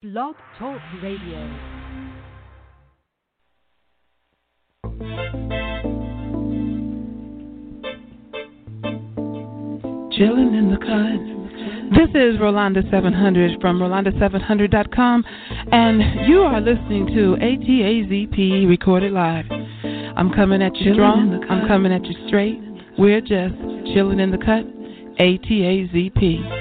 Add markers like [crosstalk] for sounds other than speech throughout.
Blog Talk Radio. Chilling in the cut. This is Rolanda 700 from Rolanda700.com, and you are listening to ATAZP recorded live. I'm coming at you strong. I'm coming at you straight. We're just chilling in the cut. ATAZP.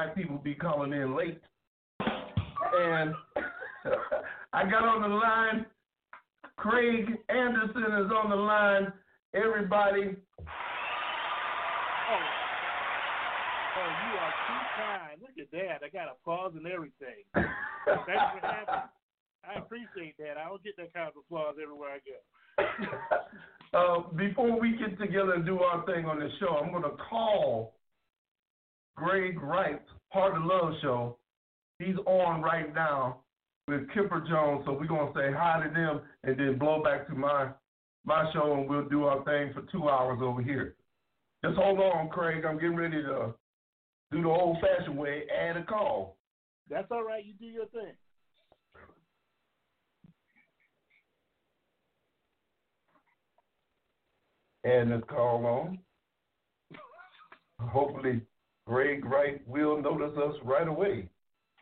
Black people be calling in late. And [laughs] I got on the line. Craig Anderson is on the line. Everybody, Oh, oh, you are too kind. Look at that. I got applause and everything. Thanks for having me. I appreciate that. I don't get that kind of applause everywhere I go. [laughs] uh, before we get together and do our thing on the show, I'm going to call Greg Wright, Part of the Love Show. He's on right now with Kipper Jones, so we're going to say hi to them and then blow back to my my show, and we'll do our thing for two hours over here. Just hold on, Craig. I'm getting ready to do the old-fashioned way, add a call. That's all right. You do your thing. and this call on. Hopefully, Greg Wright will notice us right away.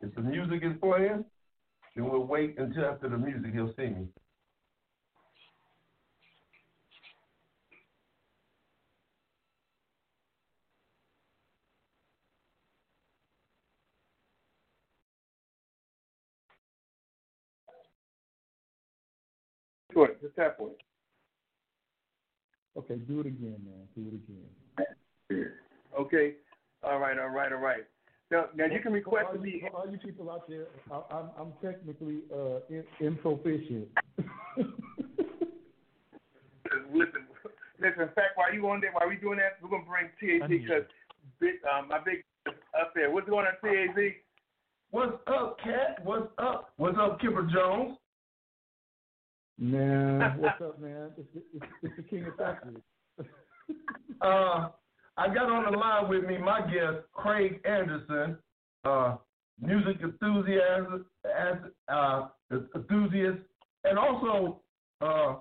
If the music is playing, then we'll wait until after the music he'll see me. Go ahead. Just tap on it. Okay, do it again, man. Do it again. Okay. All right. All right. All right. Now, now you can request all to be. you, all you people out there, I, I'm, I'm technically uh, in, improficient. [laughs] Listen, listen. In fact, while you on there, while we doing that, we're gonna bring TAZ because big, um, my big up there. What's going on, TAZ? What's up, Cat? What's up? What's up, Kipper Jones? man, [laughs] what's up, man? It's, the- it's, it's the king of factory. Uh, I got on the line with me my guest, Craig Anderson, uh, music enthusiast, as, uh, enthusiast, and also, uh,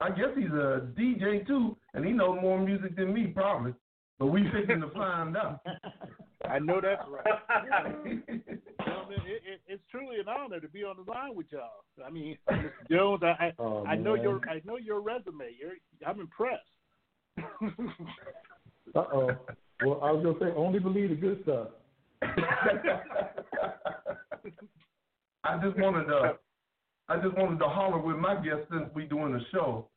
I guess he's a DJ too, and he knows more music than me probably. But we fixing to find out. [laughs] I know that's right. [laughs] Gentlemen, it, it, it's truly an honor to be on the line with y'all. I mean, Mr. Jones, I I, Oh, I know your I know your resume. You're, I'm impressed. [laughs] Uh oh. [laughs] Well, I was gonna say only believe the good stuff. [laughs] I just wanted to, I just wanted to holler with my guest since we doing the show.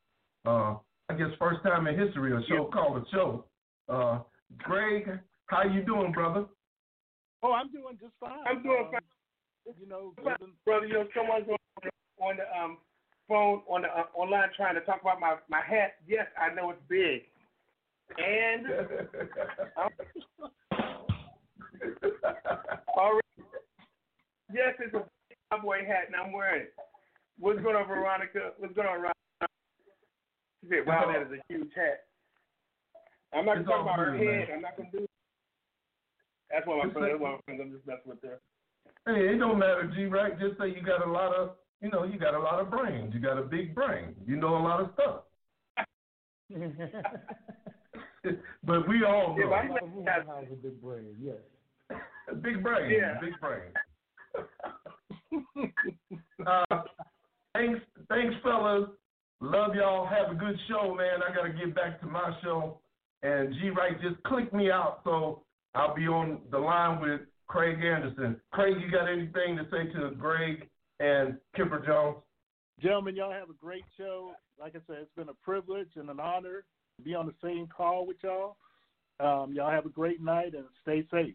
Uh, I guess first time in history a show called a show. Uh, Greg, how you doing, brother? oh, I'm doing just fine. I'm doing Um, fine. You know, Brother, you know, someone's on, on the um, phone on the uh, online trying to talk about my my hat. Yes, I know it's big, and [laughs] already, yes, it's a cowboy hat, and I'm wearing it. What's going on, Veronica? What's going on, Ron? She said, "Wow, that is a huge hat." I'm not It's gonna talk about her head. man. I'm not gonna do. It. That's one of It's my friends. like- That's one of my friends. I'm just messing with her. Hey, it don't matter, G. Right? Just say you got a lot of, you know, you got a lot of brains. You got a big brain. You know a lot of stuff. [laughs] but we all Yeah, know. but I- Papa Rumor has a big brain. Yes. [laughs] big brain. Yeah. Big brain. [laughs] uh, thanks, thanks, fellas. Love y'all. Have a good show, man. I gotta get back to my show. And G Wright just clicked me out, so I'll be on the line with Craig Anderson. Craig, you got anything to say to Greg and Kipper Jones? Gentlemen, y'all have a great show. Like I said, it's been a privilege and an honor to be on the same call with y'all. Um, y'all have a great night and stay safe.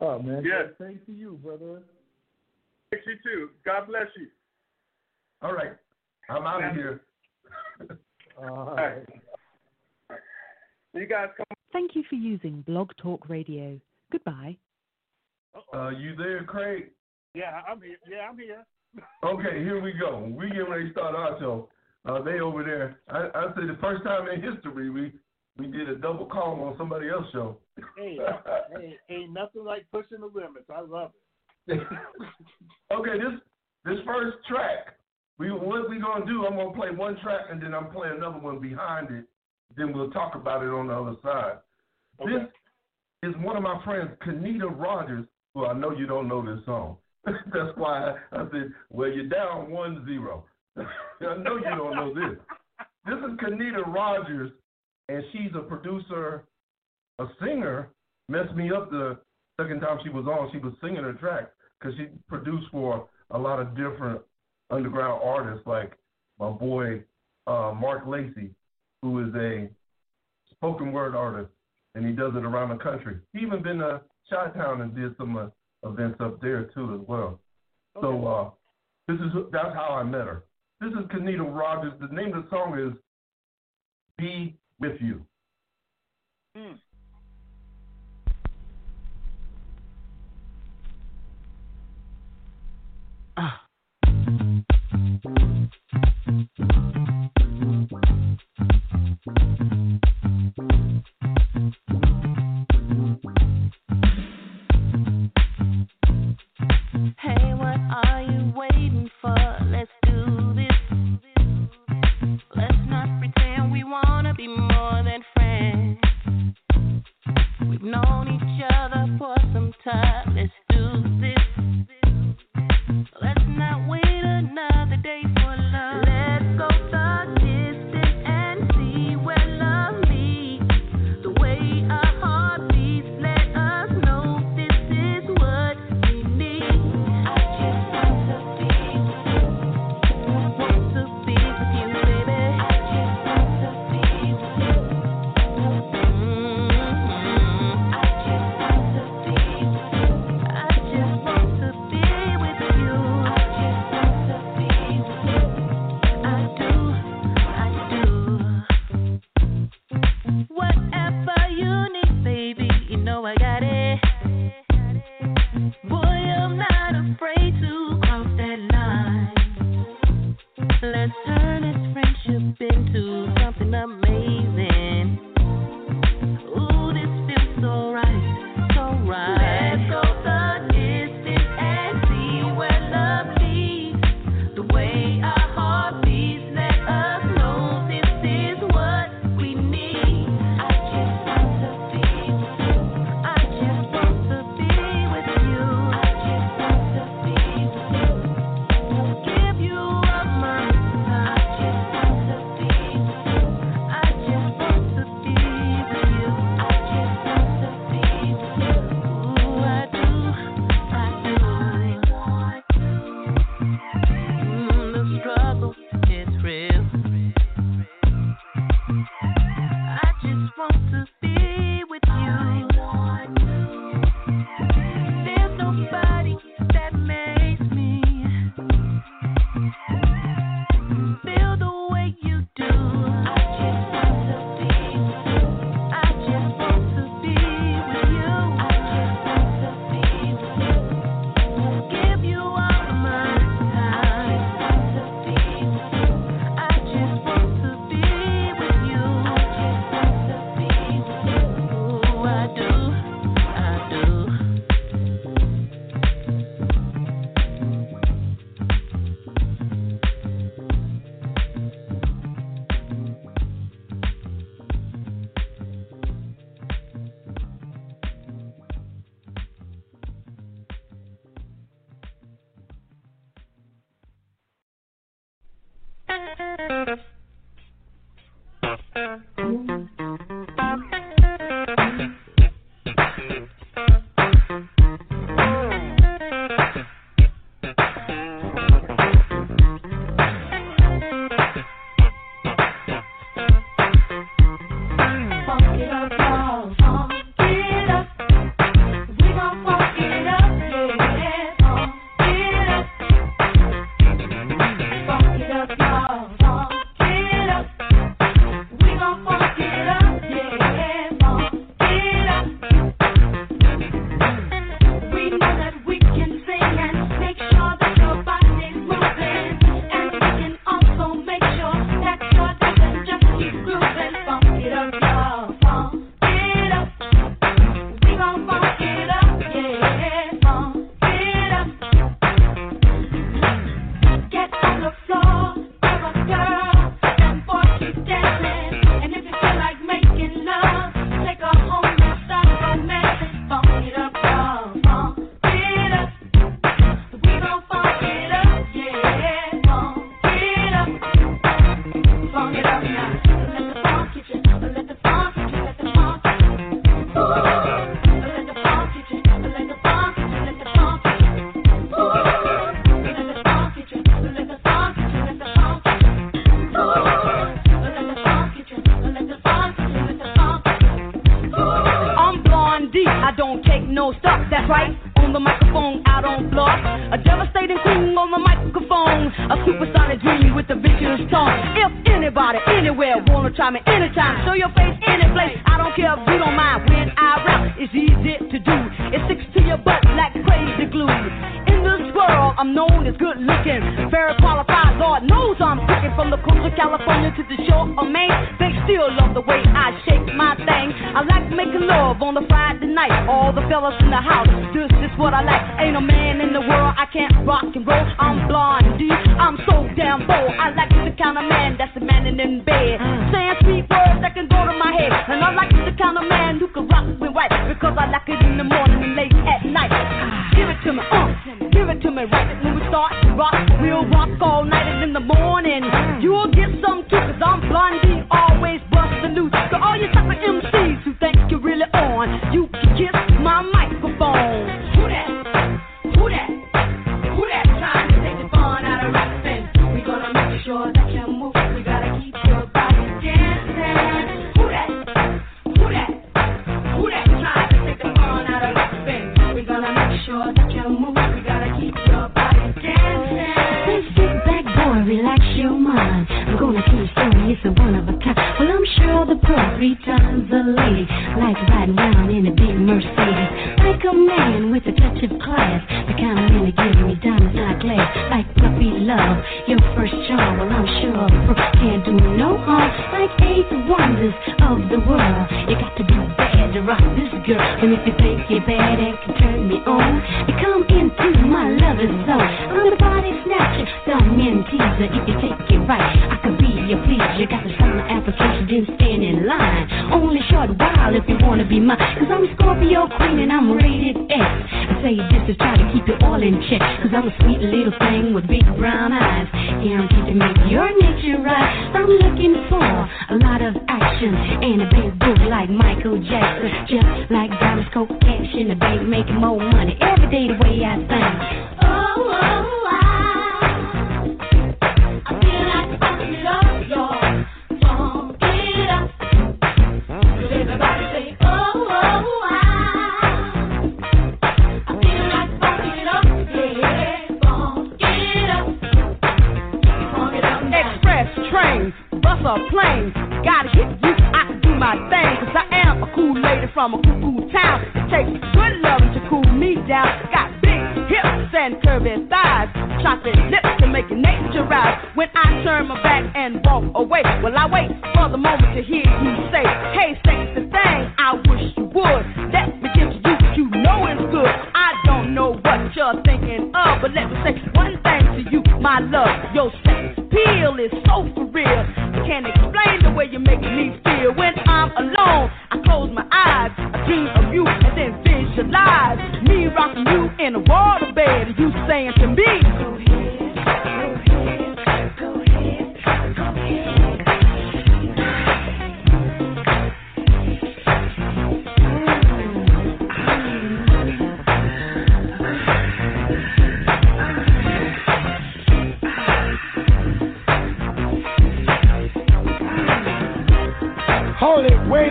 Oh man, Yes. Same to you, brother. Thank you too. God bless you. All right. I'm out of here. All right. You guys come. Thank you for using Blog Talk Radio. Goodbye. Uh, you there, Craig? Yeah, I'm here. Yeah, I'm here. Okay, here we go. We get ready to start our show. Uh, they over there. I, I say the first time in history we we did a double call on somebody else's show. Hey, [laughs] hey, ain't nothing like pushing the limits. I love it. [laughs] okay, this this first track, we what we gonna do? I'm gonna play one track and then I'm play another one behind it. Then we'll talk about it on the other side. Okay. This is one of my friends, Kenita Rogers. Well, I know you don't know this song. [laughs] That's why I, I said, well, you're down one zero. [laughs] I know you don't know this. This is Kenita Rogers, and she's a producer, a singer. Messed me up the second time she was on. She was singing her track because she produced for a lot of different underground artists, like my boy uh, Mark Lacey, who is a spoken word artist, and he does it around the country. He even been to Chi-Town and did some uh, events up there too as well. So uh, this is that's how I met her. This is Kenita Rogers. The name of the song is "Be with You." Hmm. Hey, for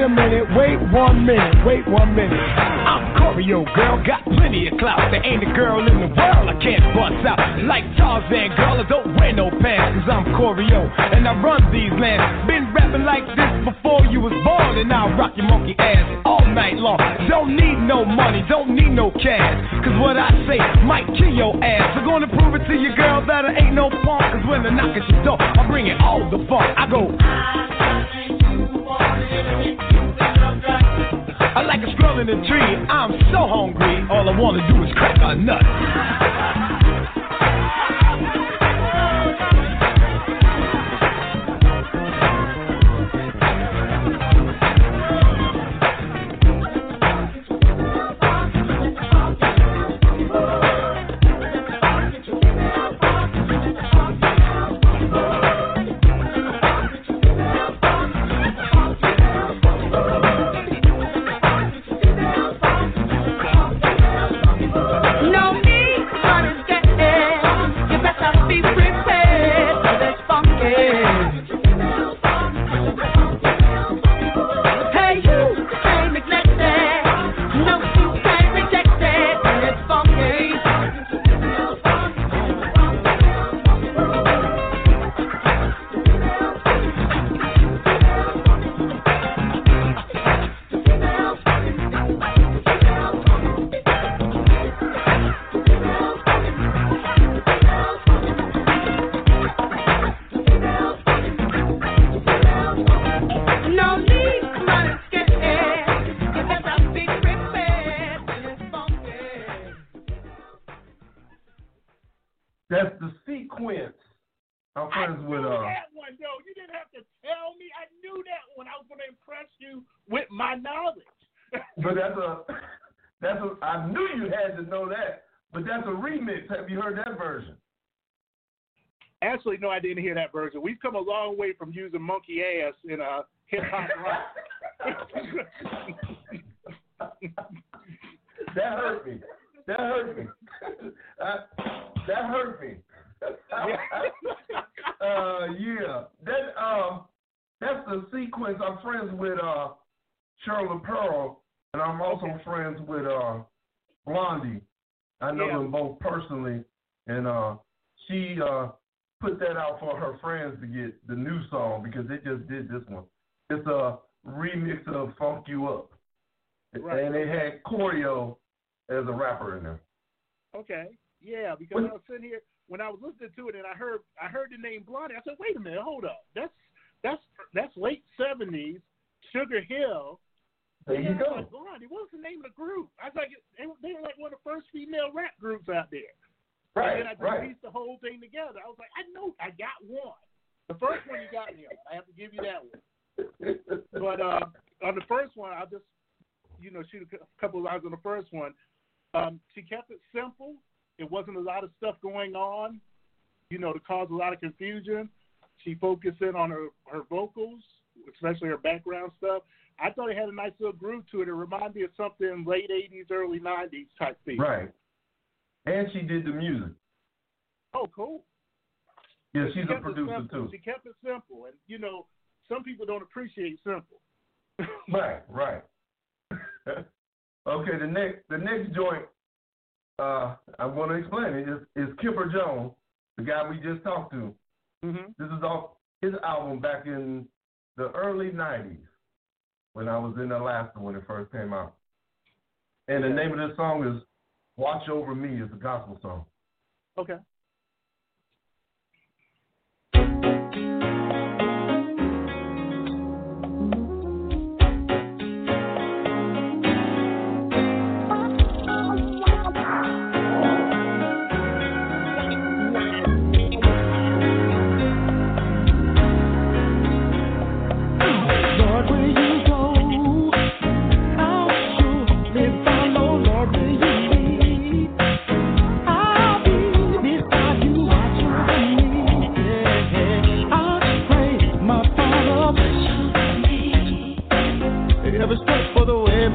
Wait a minute, wait one minute, wait one minute. I'm choreo girl, got plenty of clout. There ain't a girl in the world I can't bust out. Like Tarzan, girl, I don't wear no pants, cause I'm choreo. And I run these lands. Been rapping like this before you was born, and I'll rock your monkey ass all night long. Don't need no money, don't need no cash. Cause what I say might kill your ass. I'm gonna prove it to you, girl, that I ain't no punk. Cause when I knock at your door, I bring it all the fun. I go. I like a squirrel in a tree. I'm so hungry. All I wanna do is crack a nut. Didn't hear that version. We've come a long way from using monkey ass in a hip hop rock. that hurt me. That hurt me. that, that hurt me. uh, yeah. That um, that's the sequence. I'm friends with uh, Shirley Pearl, and I'm also Okay. friends with uh, Blondie. I know Yeah. them both personally, and uh, she uh, put that out for her friends to get the new song because they just did this one. It's a remix of "Funk You Up," Right. and they had Choreo as a rapper in there. Okay. Yeah, because When- I was sitting here when I was listening to it and I heard I heard the name Blondie. I said, wait a minute, hold up. That's that's that's late seventies, Sugar Hill. There you go. like, Blondie, what was the name of the group? I was like, they, they were like one of the first female rap groups out there. Right, and then I just right. pieced the whole thing together. I was like, I know I got one. The first one you got me on. I have to give you that one. But uh, on the first one, I'll just, you know, shoot a couple of lines on the first one. Um, she kept it simple. It wasn't a lot of stuff going on, you know, to cause a lot of confusion. She focused in on her, her vocals, especially her background stuff. I thought it had a nice little groove to it. It reminded me of something late 80s, early 90s type thing. Right. And she did the music. Oh, cool. Yeah, She she's a kept it producer simple. too. She kept it simple, and you know, some people don't appreciate simple. [laughs] Right, right. [laughs] okay, the next the next joint uh I'm gonna explain it is, is Kipper Jones, the guy we just talked to. Mm-hmm. This is off his album back in the early nineties when I was in Alaska when it first came out. And the name of this song is Watch Over Me, it's a gospel song. Okay.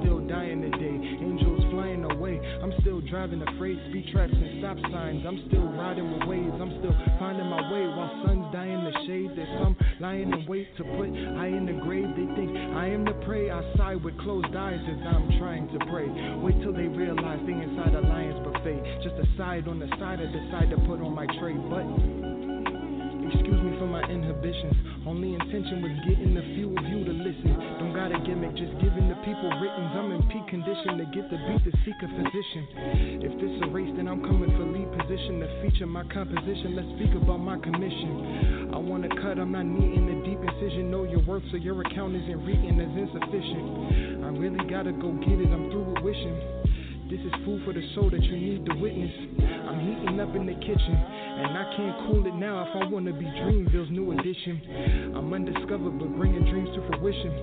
still dying today. Angels flying away. I'm still driving afraid. Speed traps and stop signs. I'm still riding with waves. I'm still finding my way while suns in the shade. There's some lying in wait to put I in the grave. They think I am the prey. I sigh with closed eyes as I'm trying to pray. Wait till they realize they inside a lion's buffet. Just a side on the side I decide to put on my tray. But Excuse me for my inhibitions. Only intention was getting a few of you to listen. Don't got a gimmick, just giving the people writtens. I'm in peak condition to get the beat to seek a physician. If this a race, then I'm coming for lead position to feature my composition. Let's speak about my commission. I wanna cut, I'm not needing a deep incision. Know your worth, so your account isn't reading as insufficient. I really gotta go get it, I'm through with wishing. This is food for the soul that you need to witness. I'm heating up in the kitchen, and I can't cool it now if I wanna be Dreamville's new edition. I'm undiscovered, but bringing dreams to fruition.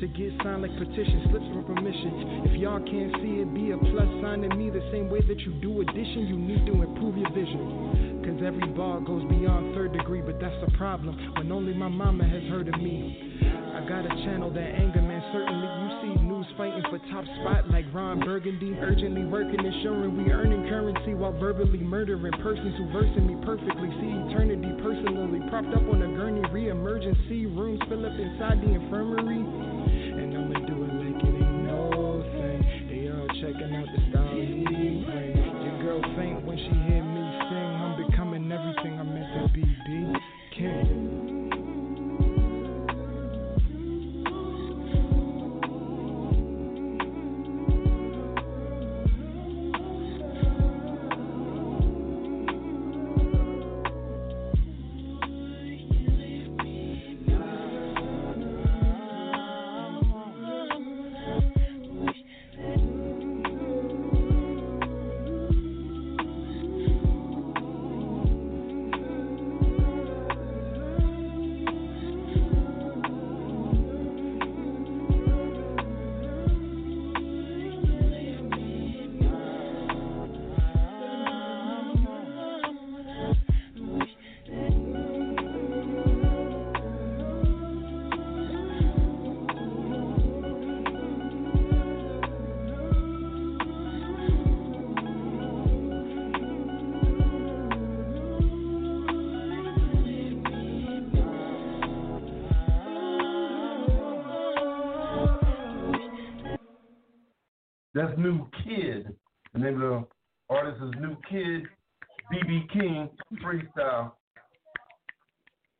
To get signed like petition, slips for permission. If y'all can't see it, be a plus sign to me the same way that you do addition. You need to improve your vision. Cause every bar goes beyond third degree, but that's a problem when only my mama has heard of me. I got a channel that anger, man. Certainly you see news fighting for top spot like Ron Burgundy. Urgently working, ensuring we earning currency while verbally murdering persons who versing me perfectly. See eternity personally propped up on a gurney. Re-emergency rooms fill up inside the infirmary. And I'ma do it like it ain't no thing. They all checking out the That's New Kid. The name of the artist is New Kid, BB King, freestyle.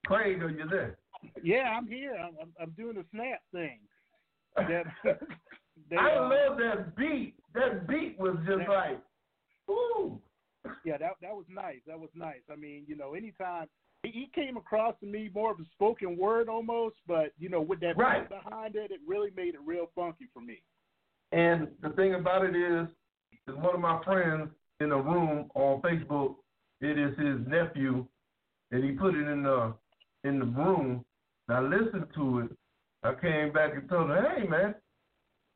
Craig, are you there? Yeah, I'm here. I'm, I'm, I'm doing the snap thing. That, [laughs] that, I uh, love that beat. That beat was just that- like, ooh. yeah, that that was nice. That was nice. I mean, you know, anytime he, came across to me more of a spoken word almost, but you know, with that Right. beat behind it, it really made it real funky for me. And the thing about it is, is one of my friends in a room on Facebook. It is his nephew, and he put it in the in the room. And I listened to it, I came back and told him, hey man,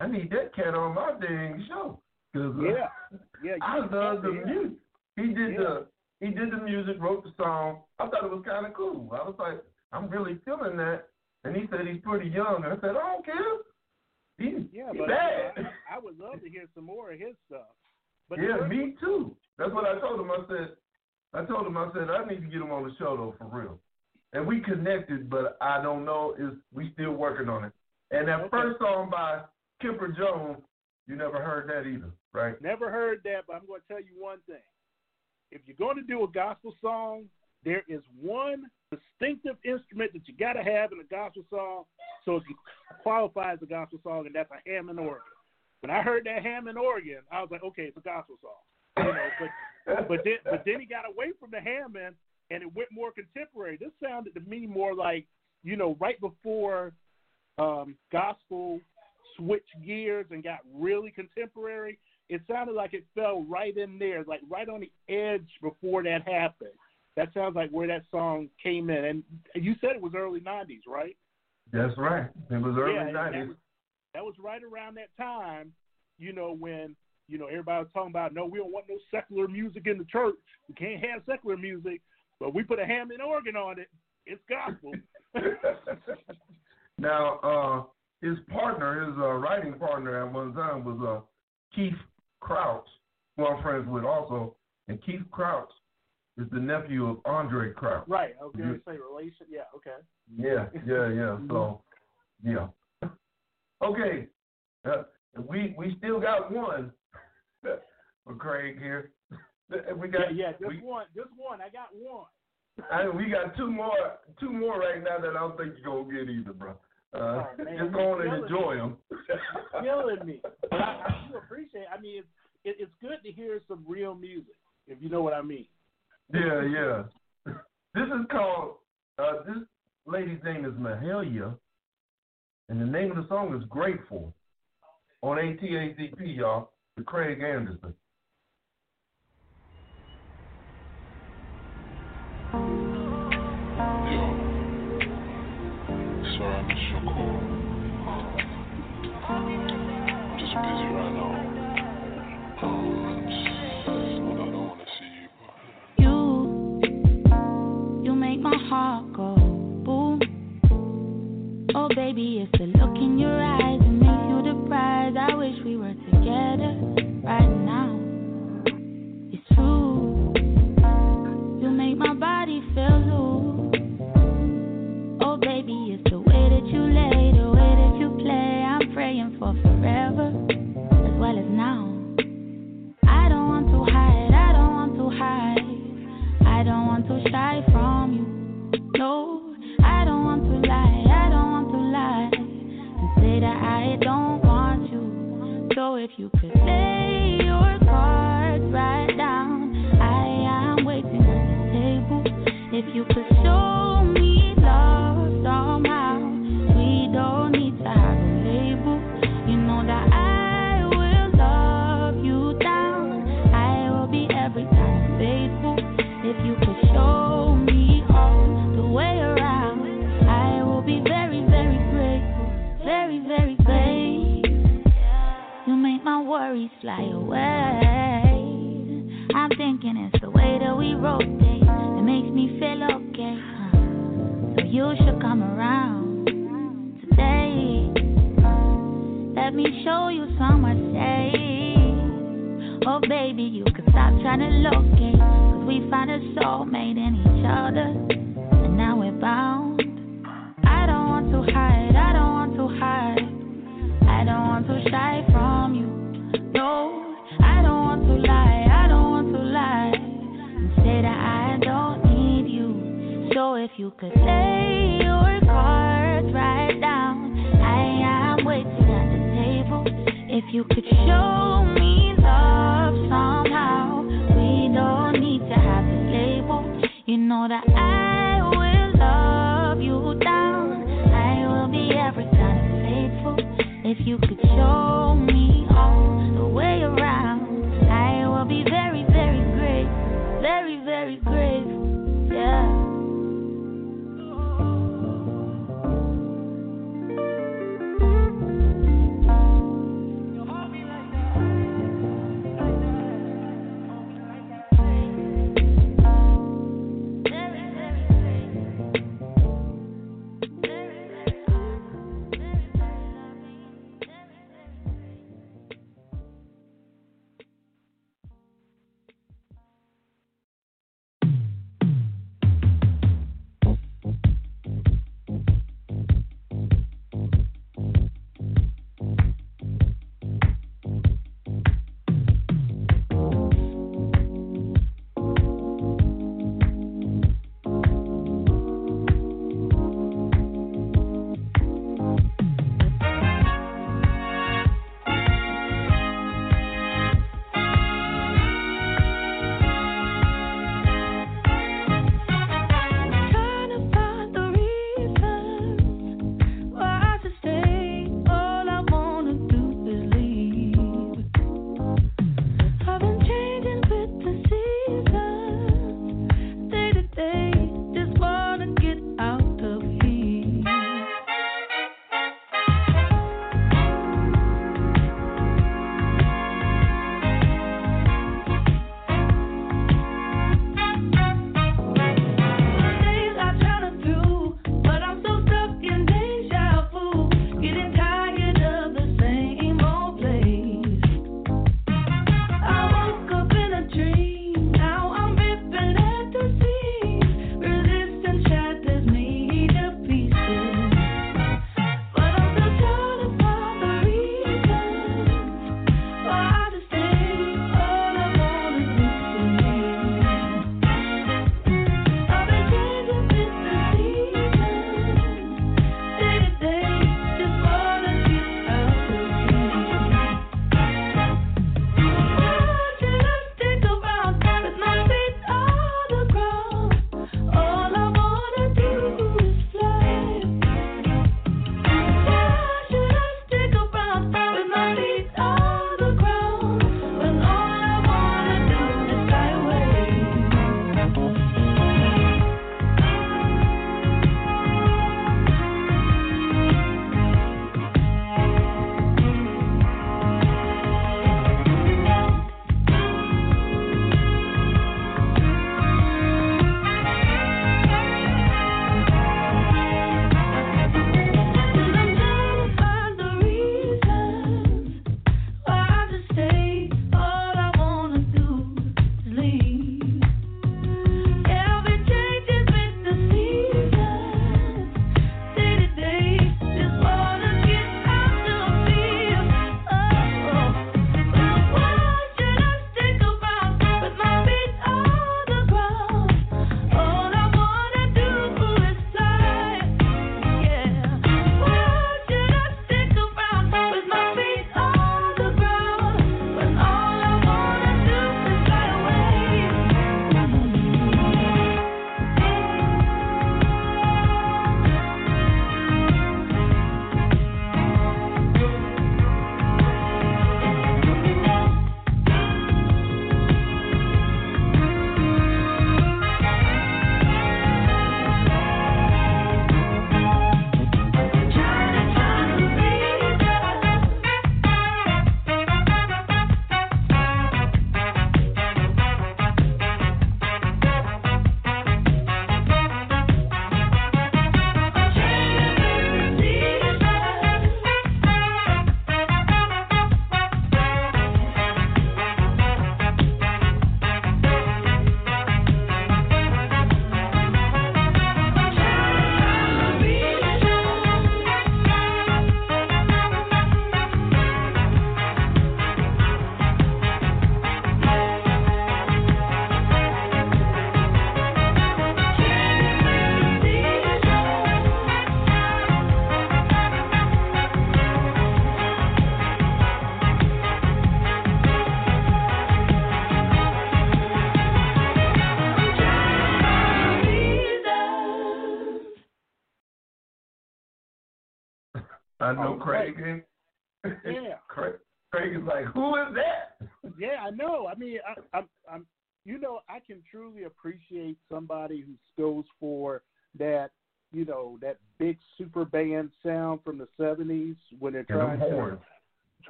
I need that cat on my dang show. Cause, uh, Yeah, yeah. I love the yeah. music. He did Yeah. the he did the music, wrote the song. I thought it was kind of cool. I was like, I'm really feeling that. And he said he's pretty young. And I said, I don't care. He, Yeah, but bad. Would love to hear some more of his stuff. But yeah, me too. That's what I told him. I said, I told him, I said, I need to get him on the show though, for real. And we connected, but I don't know is we still working on it. And that Okay. first song by Kipper Jones, you never heard that either, right? Never heard that, but I'm going to tell you one thing. If you're going to do a gospel song, there is one distinctive instrument that you got to have in a gospel song so it can qualify as a gospel song, and that's a Hammond organ. When I heard that Hammond organ, I was like, okay, it's a gospel song. You know, but but then but then he got away from the Hammond and it went more contemporary. This sounded to me more like you know right before um, gospel switched gears and got really contemporary. It sounded like it fell right in there, like right on the edge before that happened. That sounds like where that song came in. And you said it was early '90s, right? That's right. It was early yeah, and that 90s. That was right around that time, you know, when you know everybody was talking about no, we don't want no secular music in the church. We can't have secular music, but we put a Hammond organ on it. It's gospel. [laughs] [laughs] Now, uh, his partner, his uh, writing partner at one time was uh, Keith Crouch, who I'm friends with also. And Keith Crouch is the nephew of Andraé Crouch. right. Was gonna say relation. Yeah. Okay. Yeah, yeah, yeah. [laughs] So, yeah. Okay, uh, we we still got one [laughs] for Craig here. [laughs] We got yeah, yeah. Just we, one. Just one. I got one. I, we got two more two more right now that I don't think you're gonna get either, bro. Uh, Oh, [laughs] man, just go on and enjoy them. killing me. But I, I do appreciate. I mean, it's it, it's good to hear some real music, if you know what I mean. Yeah, yeah. This is called, uh, this lady's name is Mahalia, and the name of the song is Grateful on ATACP, y'all, with Craig Anderson. Oh, baby, it's the look in your eyes that makes you the prize. I wish we were together right now. It's true. That I don't want you. So if you could lay your cards right down, I am waiting at the table. If you could show me worries fly away. I'm thinking it's the way that we rotate that makes me feel okay. So you should come around today. Let me show you some say. Oh, baby, you can stop trying to locate. Cause we found a soulmate in each other. And now we're bound. I don't want to hide, I don't want to hide. I don't want to shy you could lay your cards right down, I am waiting at the table. If you could show me love somehow, we don't need to have a label. You know that I will love you down. I will be every kind of faithful. If you could show me all the way around, I will be very, very grateful. Very, very grateful.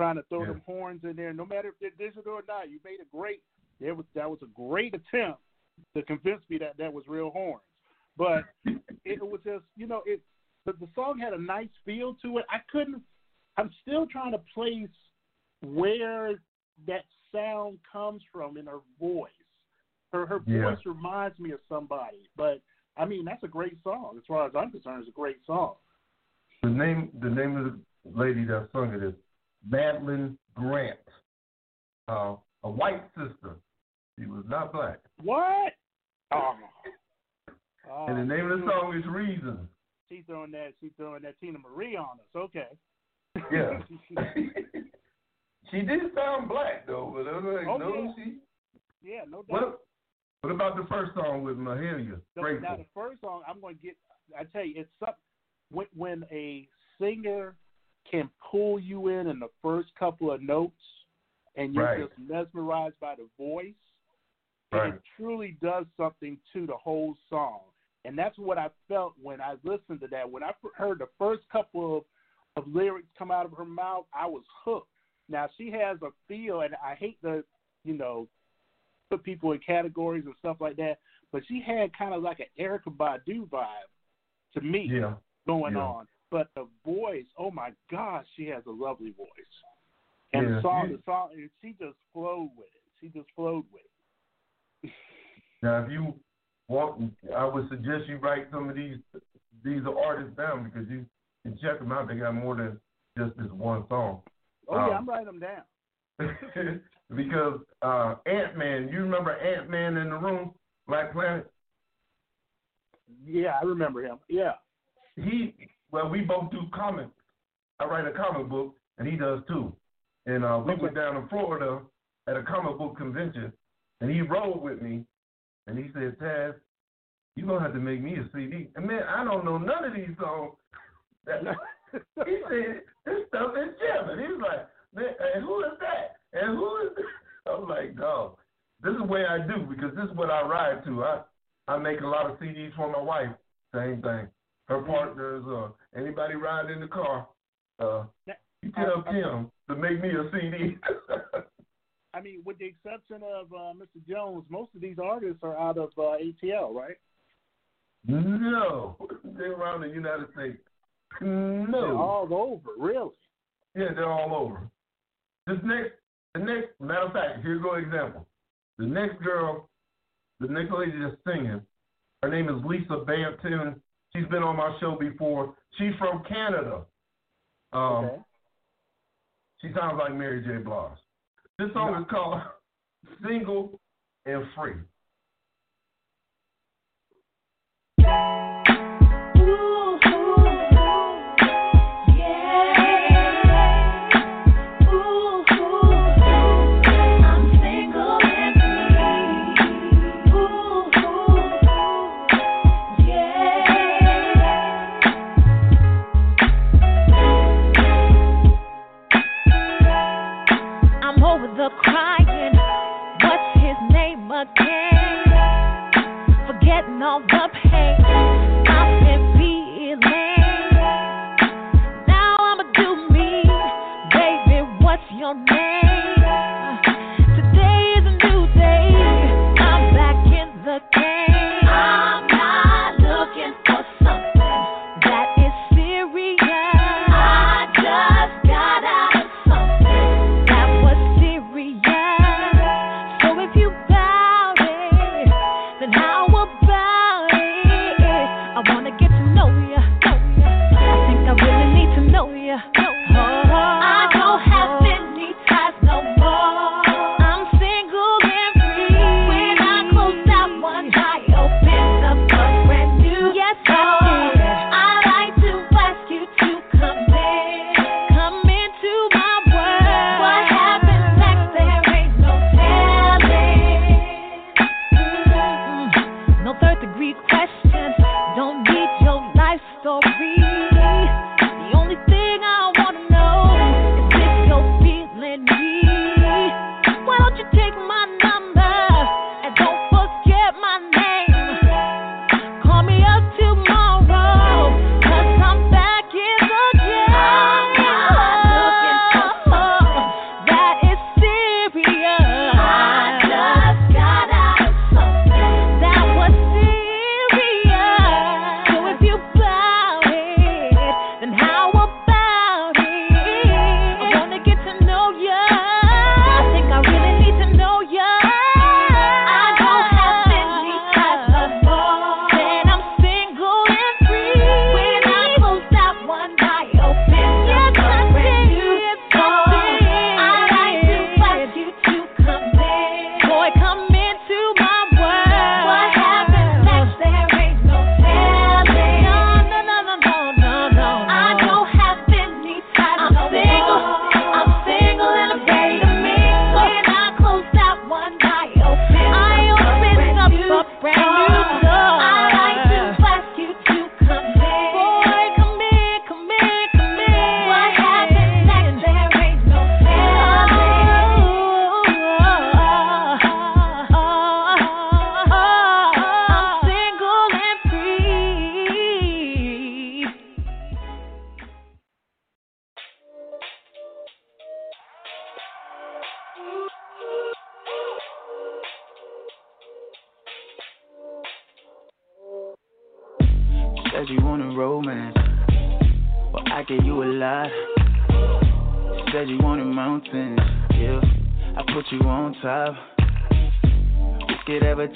Trying to throw Yeah. them horns in there. No matter if they're digital or not, you made a great. There was that was a great attempt to convince me that that was real horns, but [clears throat] it was just you know it. But the song had a nice feel to it. I couldn't. I'm still trying to place where that sound comes from in her voice. Her her Yeah. voice reminds me of somebody, but I mean that's a great song as far as I'm concerned. It's a great song. The name the name of the lady that sung it is Madeline Grant, uh, a white sister. She was not black. What? Oh. Oh, and the name of the song is Reason. She's throwing that. She's throwing that Teena Marie on us. Okay. Yeah. [laughs] she did sound black though, but I was like, Oh, no, yeah. she. yeah, no doubt. What? What about the first song with Mahalia? Now the first song I'm going to get. I tell you, it's some, when when a singer can pull you in in the first couple of notes, and you're Right. just mesmerized by the voice. Right. It truly does something to the whole song, and that's what I felt when I listened to that. When I heard the first couple of of lyrics come out of her mouth, I was hooked. Now she has a feel, and I hate to, you know, put people in categories and stuff like that, but she had kind of like an Erykah Badu vibe to me Yeah. going Yeah. on. But the voice, oh my gosh, she has a lovely voice. And Yeah, the song, the song, and she just flowed with it. She just flowed with it. [laughs] Now, if you want, I would suggest you write some of these these artists down because you can check them out. They got more than just this one song. Oh yeah, Um, I'm writing them down. [laughs] because uh, Ant Man, you remember Ant Man in the room, Black Planet? Yeah, I remember him. Yeah. He, well, we both do comics. I write a comic book, and he does too. And uh, we were down in Florida at a comic book convention, and he rode with me, and he said, Taz, you're going to have to make me a CD. And man, I don't know none of these songs. [laughs] he said, this stuff is jamming. He was like, man, and who is that? And who is this? [laughs] I'm like, dog, this is the way I do because this is what I ride to. I, I make a lot of CDs for my wife. Same thing. Her partners or anybody riding in the car. Uh, you tell Kim to make me a CD. [laughs] I mean, with the exception of uh, Mr. Jones, most of these artists are out of uh, ATL, right? no, they're around the United States. No, They're all over, really. Yeah, they're all over. This next, the next, matter of fact, here's go example. The next girl, the next lady that's singing, her name is Lisa Banton. She's been on my show before. She's from Canada. Um, Okay. She sounds like Mary J. Blige. This song is called [laughs] Single and Free.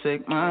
take my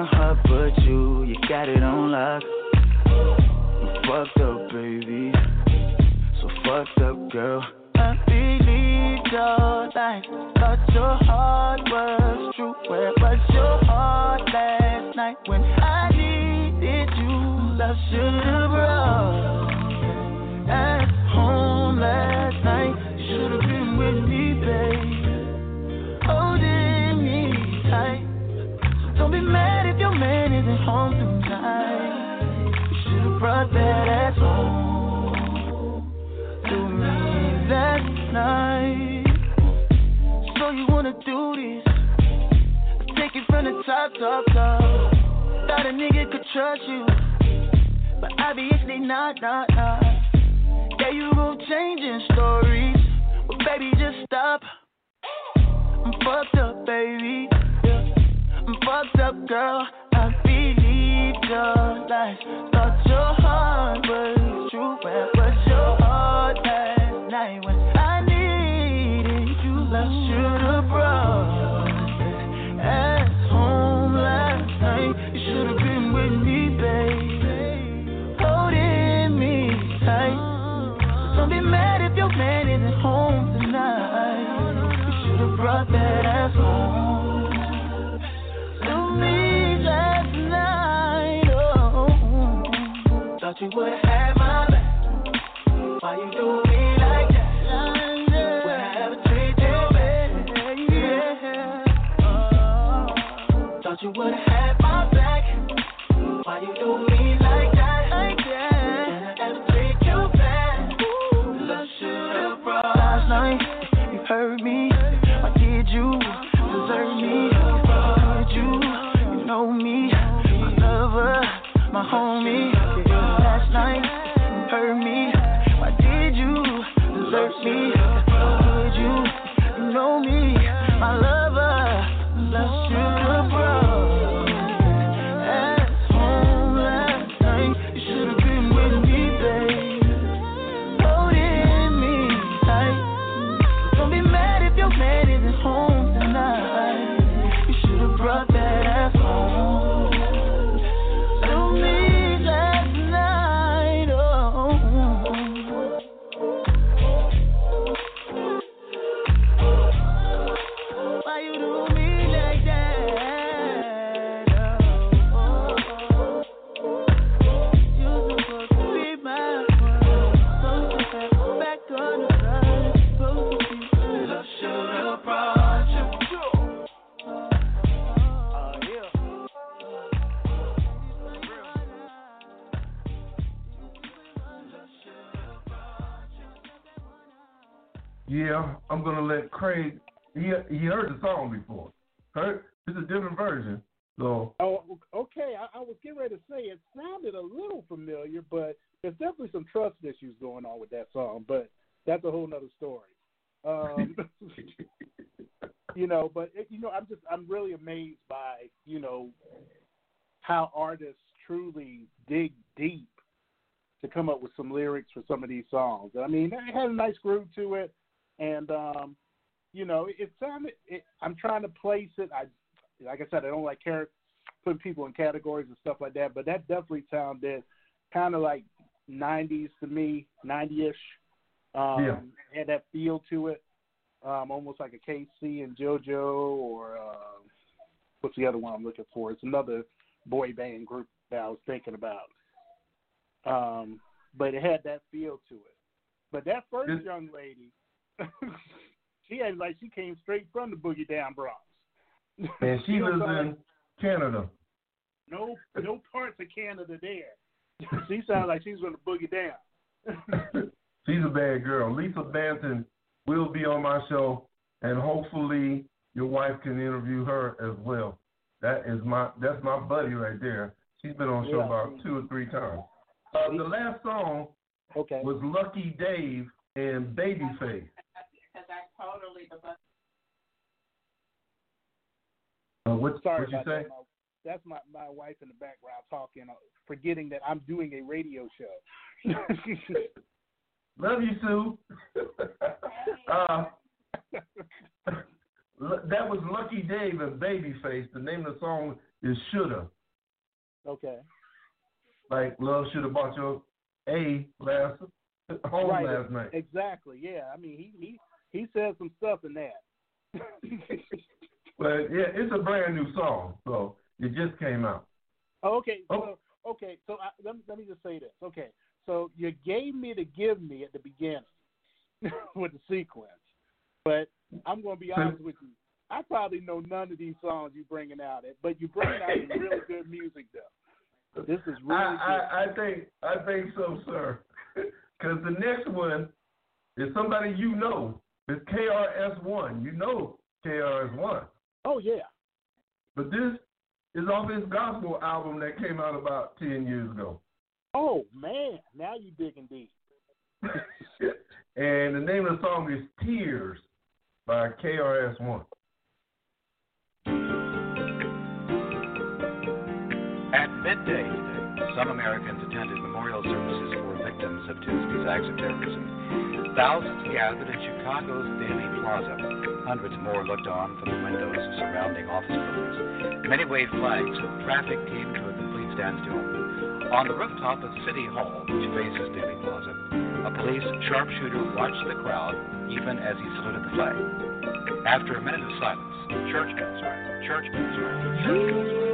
put people in categories and stuff like that. But that definitely sounded kind of like 90s to me, 90ish. Um, yeah. Had that feel to it, um, almost like a K-Ci and JoJo, or uh, what's the other one I'm looking for? It's another boy band group that I was thinking about. Um, but it had that feel to it. But that first young lady, [laughs] she had like she came straight from the Boogie Down Bronx. And she [laughs] was in Canada. No, no parts of Canada there. She sounds like she's going to boogie down. [laughs] she's a bad girl. Lisa Banton will be on my show, and hopefully your wife can interview her as well. That is my that's my buddy right there. She's been on the show yeah. about two or three times. Uh, the last song okay. was Lucky Daye and Babyface. [laughs] Because I totally uh, what, Sorry what'd you say? That. My, that's my, my wife in the background talking, uh, forgetting that I'm doing a radio show. [laughs] Love you, Sue. [laughs] uh, [laughs] that was Lucky Daye and Babyface. The name of the song is Shoulda. Okay. Like Love Shoulda Bought Your A last home right. last night. Exactly. Yeah. I mean, he he he said some stuff in that. But yeah, it's a brand new song, so it just came out. Oh, okay. So oh. okay. So I, let me let me just say this. Okay. So you gave me the give me at the beginning [laughs] with the sequence, but I'm going to be honest with you. I probably know none of these songs you're bringing out, but you're bringing out some really good music though. This is really I, I, I think I think so, sir. [laughs] Because the next one is somebody you know. It's KRS One. You know KRS One. Oh yeah. But this is off his gospel album that came out about ten years ago. Oh man, now you digging deep. [laughs] And the name of the song is Tears by KRS One. At midday, some Americans attended memorial services for victims of Tuesday's acts of terrorism. Thousands gathered in Chicago's Daley Plaza. Hundreds more looked on from the windows of surrounding office buildings. Many waved flags. Traffic came to a complete standstill. On the rooftop of City Hall, which faces Daley Plaza, a police sharpshooter watched the crowd even as he saluted the flag. After a minute of silence, church bells rang. Church bells rang. Church bells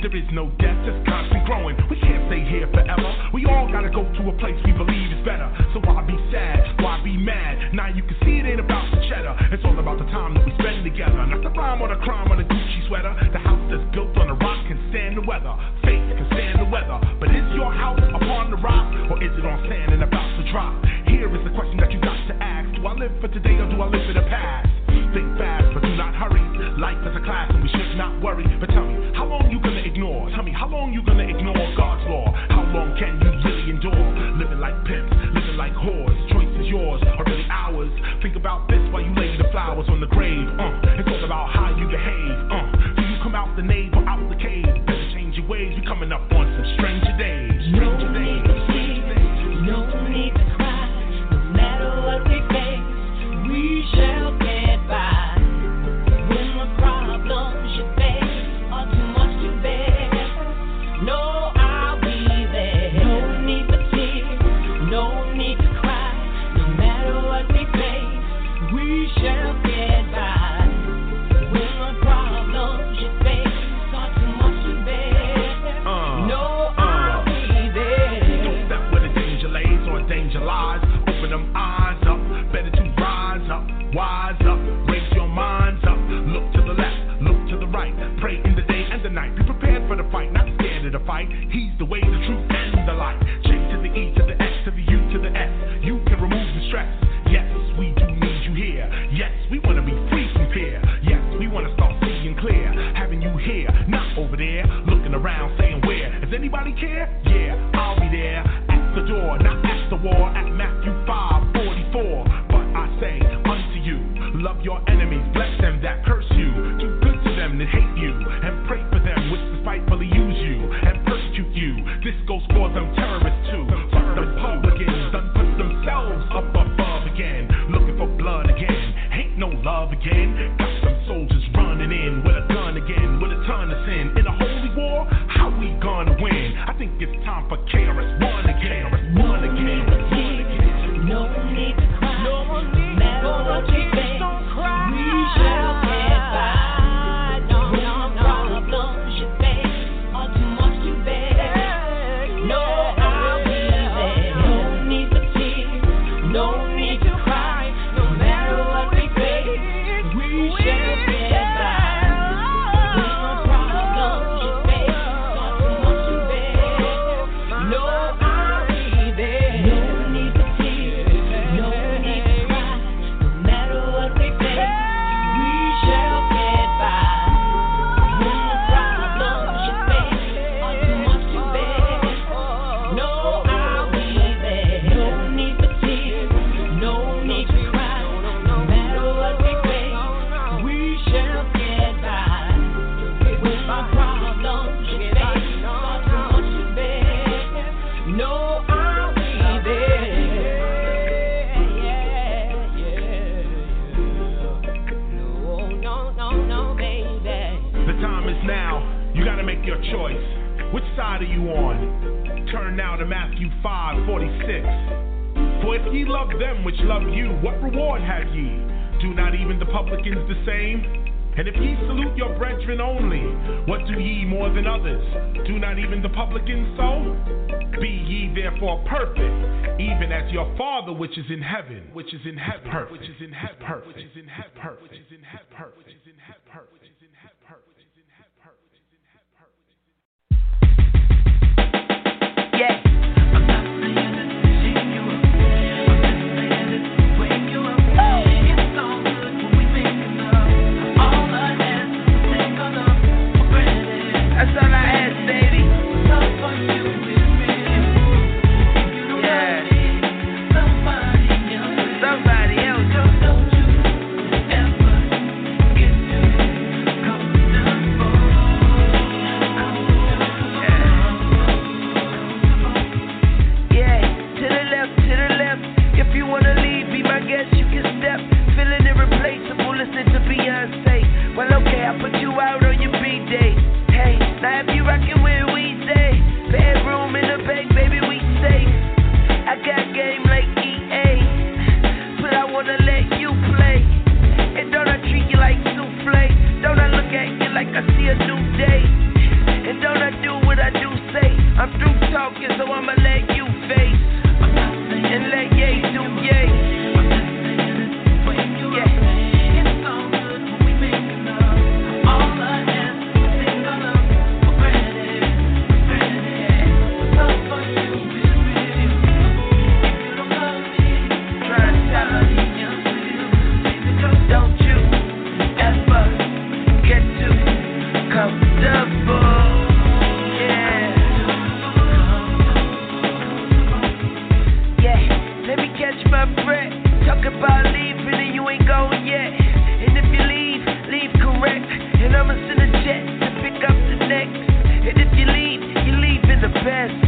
There is no death, just constant growing. We can't stay here forever. We all gotta go to a place we believe is better. So why be sad? which is in heaven, which is in heaven, which is in heaven, which is in heaven, perfect, which is in best.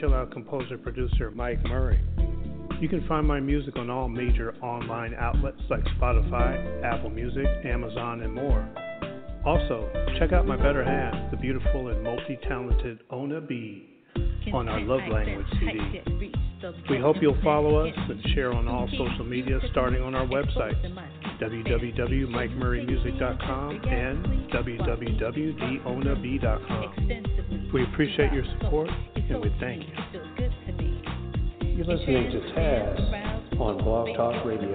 Chill out composer producer Mike Murray. You can find my music on all major online outlets like Spotify, Apple Music, Amazon, and more. Also, check out my better half, the beautiful and multi talented Ona B, on our Love Language CD. We hope you'll follow us and share on all social media starting on our website, www.mikemurraymusic.com and www.donab.com. We appreciate your support and we thank you. You're listening to Taz on Blog Talk Radio.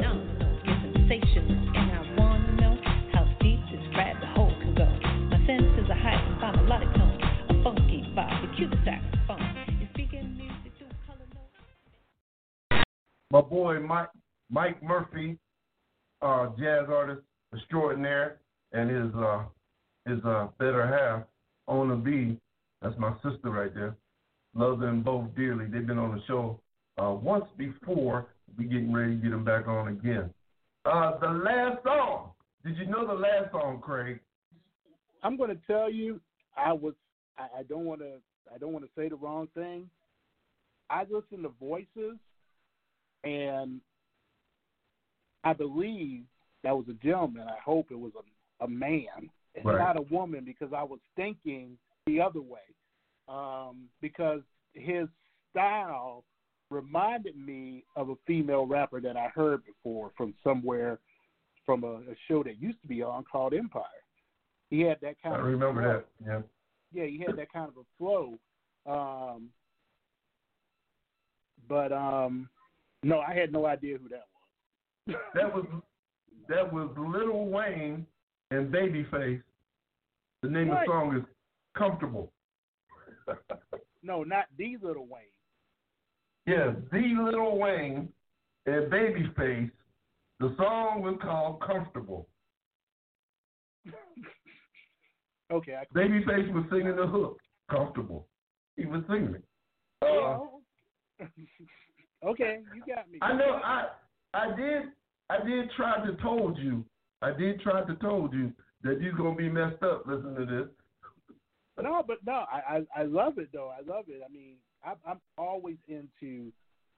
sensations, and I wanna know how deep this rabbit hole can go. My senses are heightened by melodic tone, a funky vibe, the cue the saxophone. It's speaking music through color my boy Mike Mike Murphy, uh, jazz artist extraordinaire, and his uh, his uh, better half, Ona B. That's my sister right there. Love them both dearly. They've been on the show uh, once before. We getting ready to get them back on again. Uh, the last song. Did you know the last song, Craig? I'm going to tell you, I was. I, I don't want to. I don't want to say the wrong thing. I listen to voices, and I believe that was a gentleman. I hope it was a a man, and Right. not a woman, because I was thinking the other way. Um, because his style reminded me of a female rapper that I heard before from somewhere from a, a show that used to be on called Empire. He had that kind I of remember flow. that. Yeah. Yeah, he had that kind of a flow. Um, but um, no, I had no idea who that was. That was [laughs] that was Lil Wayne and Babyface. The name of the song is Comfortable. [laughs] No, not the Lil Wayne. Yeah, the Lil Wayne and Babyface. The song was called Comfortable. [laughs] Okay, I Babyface was singing the hook, Comfortable. He was singing it. Uh, [laughs] okay, you got me. I know. I I did. I did try to told you. I did try to told you that you're gonna be messed up listening to this. No, but no, I, I I love it though. I love it. I mean, I'm I'm always into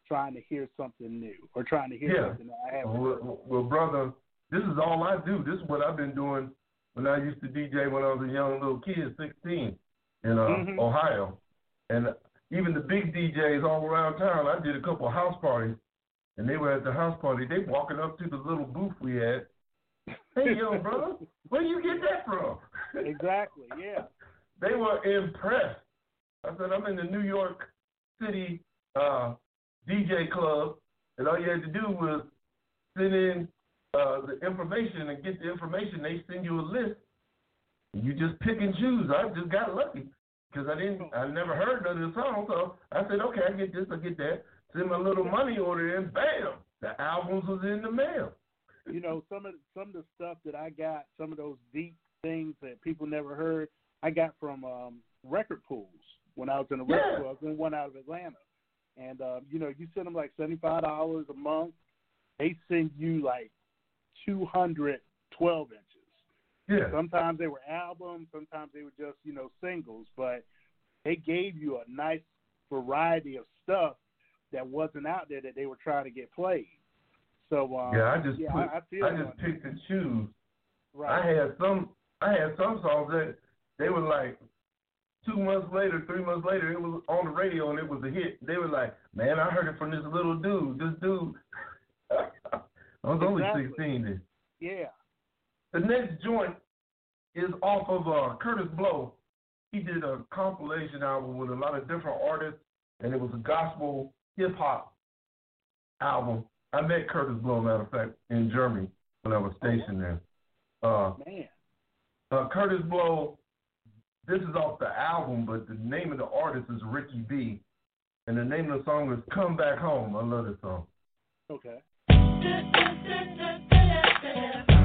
trying to hear something new or trying to hear Yeah. something that I haven't. Well, well, brother, this is all I do. This is what I've been doing when I used to DJ when I was a young little kid, 16, in uh, Mhm. Ohio. And even the big DJs all around town, I did a couple of house parties, and they were at the house party. They walking up to the little booth we had. Hey, yo, [laughs] brother, where you get that from? Exactly. Yeah. They were impressed. I said, I'm in the New York City uh, DJ club, and all you had to do was send in uh, the information and get the information. They send you a list, and you just pick and choose. I just got lucky because I didn't, I never heard of the song, so I said, okay, I get this, I get that. Send my little money order in, bam, the albums was in the mail. you know some of some of the stuff that I got, some of those deep things that people never heard, I got from um, record pools when I was in a record Yeah. pool. I was in one out of Atlanta, and um, you know you send them like seventy five dollars a month. They send you like two hundred twelve inches. Yeah. Sometimes they were albums, sometimes they were just you know singles, but they gave you a nice variety of stuff that wasn't out there that they were trying to get played. So um, Yeah, I just yeah, put, I, I I just that. picked and choose. Right. I had some I had some songs that they were like two months later, three months later, it was on the radio and it was a hit. They were like, Man, I heard it from this little dude. This dude [laughs] I was only sixteen then. Yeah. The next joint is off of uh, Kurtis Blow. He did a compilation album with a lot of different artists, and it was a gospel hip hop album. I met Kurtis Blow, matter of fact, in Germany when I was stationed there. Uh, Man. uh, Kurtis Blow, this is off the album, but the name of the artist is Ricky B. And the name of the song is Come Back Home. I love this song. Okay. [laughs]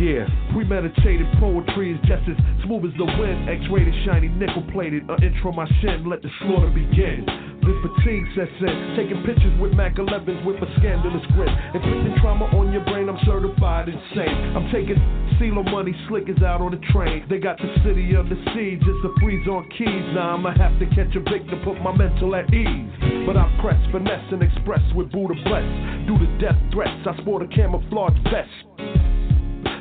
Yeah, premeditated poetry is just as smooth as the wind. X-rated, shiny, nickel-plated. An intro my shin, let the slaughter begin. The fatigue sets in. Taking pictures with Mac 11s with a scandalous grin. Inflicting trauma on your brain, I'm certified insane. I'm taking CeeLo money, slickers out on the train. They got the city of the sea, just a freeze on keys. Now I'ma have to catch a victim, put my mental at ease. But I press, finesse, and express with Buddha bless. Do the death threats, I sport a camouflage vest.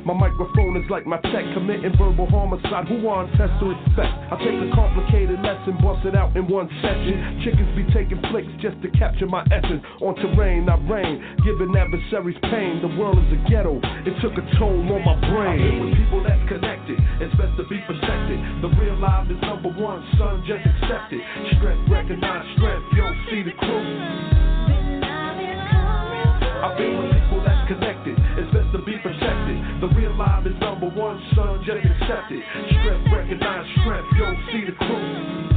My microphone is like my tech, committing verbal homicide. Who on test to respect? I take a complicated lesson, bust it out in one session. Chickens be taking flicks just to capture my essence. On terrain, I reign, giving adversaries pain. The world is a ghetto, it took a toll on my brain. I'm with people that's connected, it's best to be protected. The real life is number one, son, just accept it. Strength, recognize strength, yo, see the crew. I've been with people that's connected, it's one, son, just accept it. Strength, recognize strength, yo, see the crew.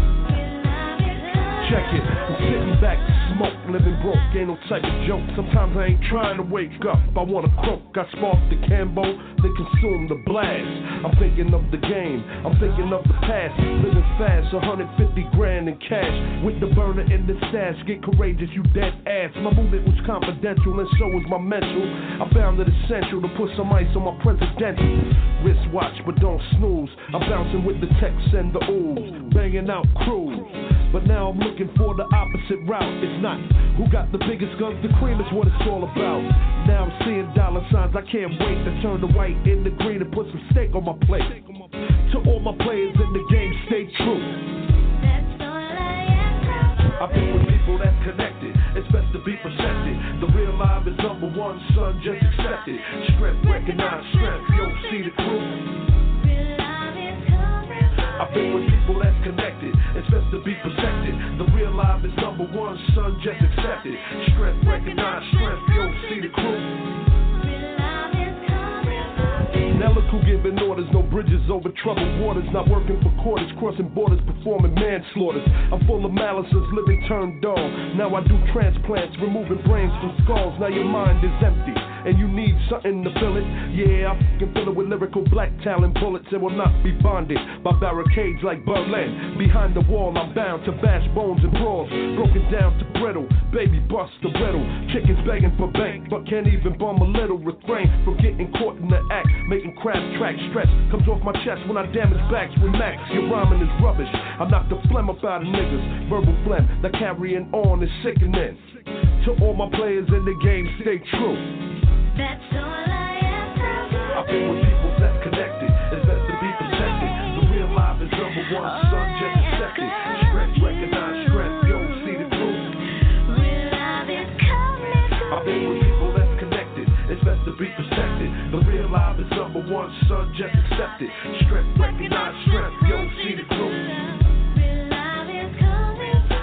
Check it, I'm sitting back smoke, living broke, ain't no type of joke. Sometimes I ain't trying to wake up, I wanna croak. I spark the Cambo, they consume the blast. I'm thinking of the game, I'm thinking of the past. Living fast, 150 grand in cash. With the burner in the stash, get courageous, you dead ass. My movement was confidential, and so was my mental. I found it essential to put some ice on my presidential. Wristwatch, but don't snooze. I'm bouncing with the texts and the oohs, banging out crews. But now I'm looking for the opposite route. It's not who got the biggest guns, the cream is what it's all about. Now I'm seeing dollar signs, I can't wait to turn the white into green and put some steak on my plate. To all my players in the game, stay true. I've been with people that's connected. It's best to be protected. The real life is number one, son, just accept it. Strength, recognize strength. Yo, see the crew. I've been with people that's connected. It's best to be protected. Life is number one, son, just accept it. Strength, recognize strength. Now giving orders, no bridges over troubled waters, not working for quarters, crossing borders, performing manslaughters. I'm full of malices, living turned on. Now I do transplants, removing brains from skulls. Now your mind is empty, and you need something to fill it. Yeah, I can fill it with lyrical black talent bullets and will not be bonded by barricades like Berlin. Behind the wall, I'm bound to bash bones and brawls, broken down to brittle. Baby bust the riddle, chickens begging for bank, but can't even bum a little. Refrain from getting caught in the act, making crap track stress comes off my chest when I damage backs with Max. Your rhyming is rubbish. I knock the phlegm up out of niggas. Verbal phlegm that carrying on is sickening. To all my players in the game, stay true. That's all I ask I've been with people that's connected. It's best to be protected. The real life is number one, son, just accept it. Strength, recognize strength. Yo, see the truth. Real life is coming. I've been with people that's connected. It's best to be protected. Life is number one, son, just accept it. Strength, recognize strength. Yo, see the truth.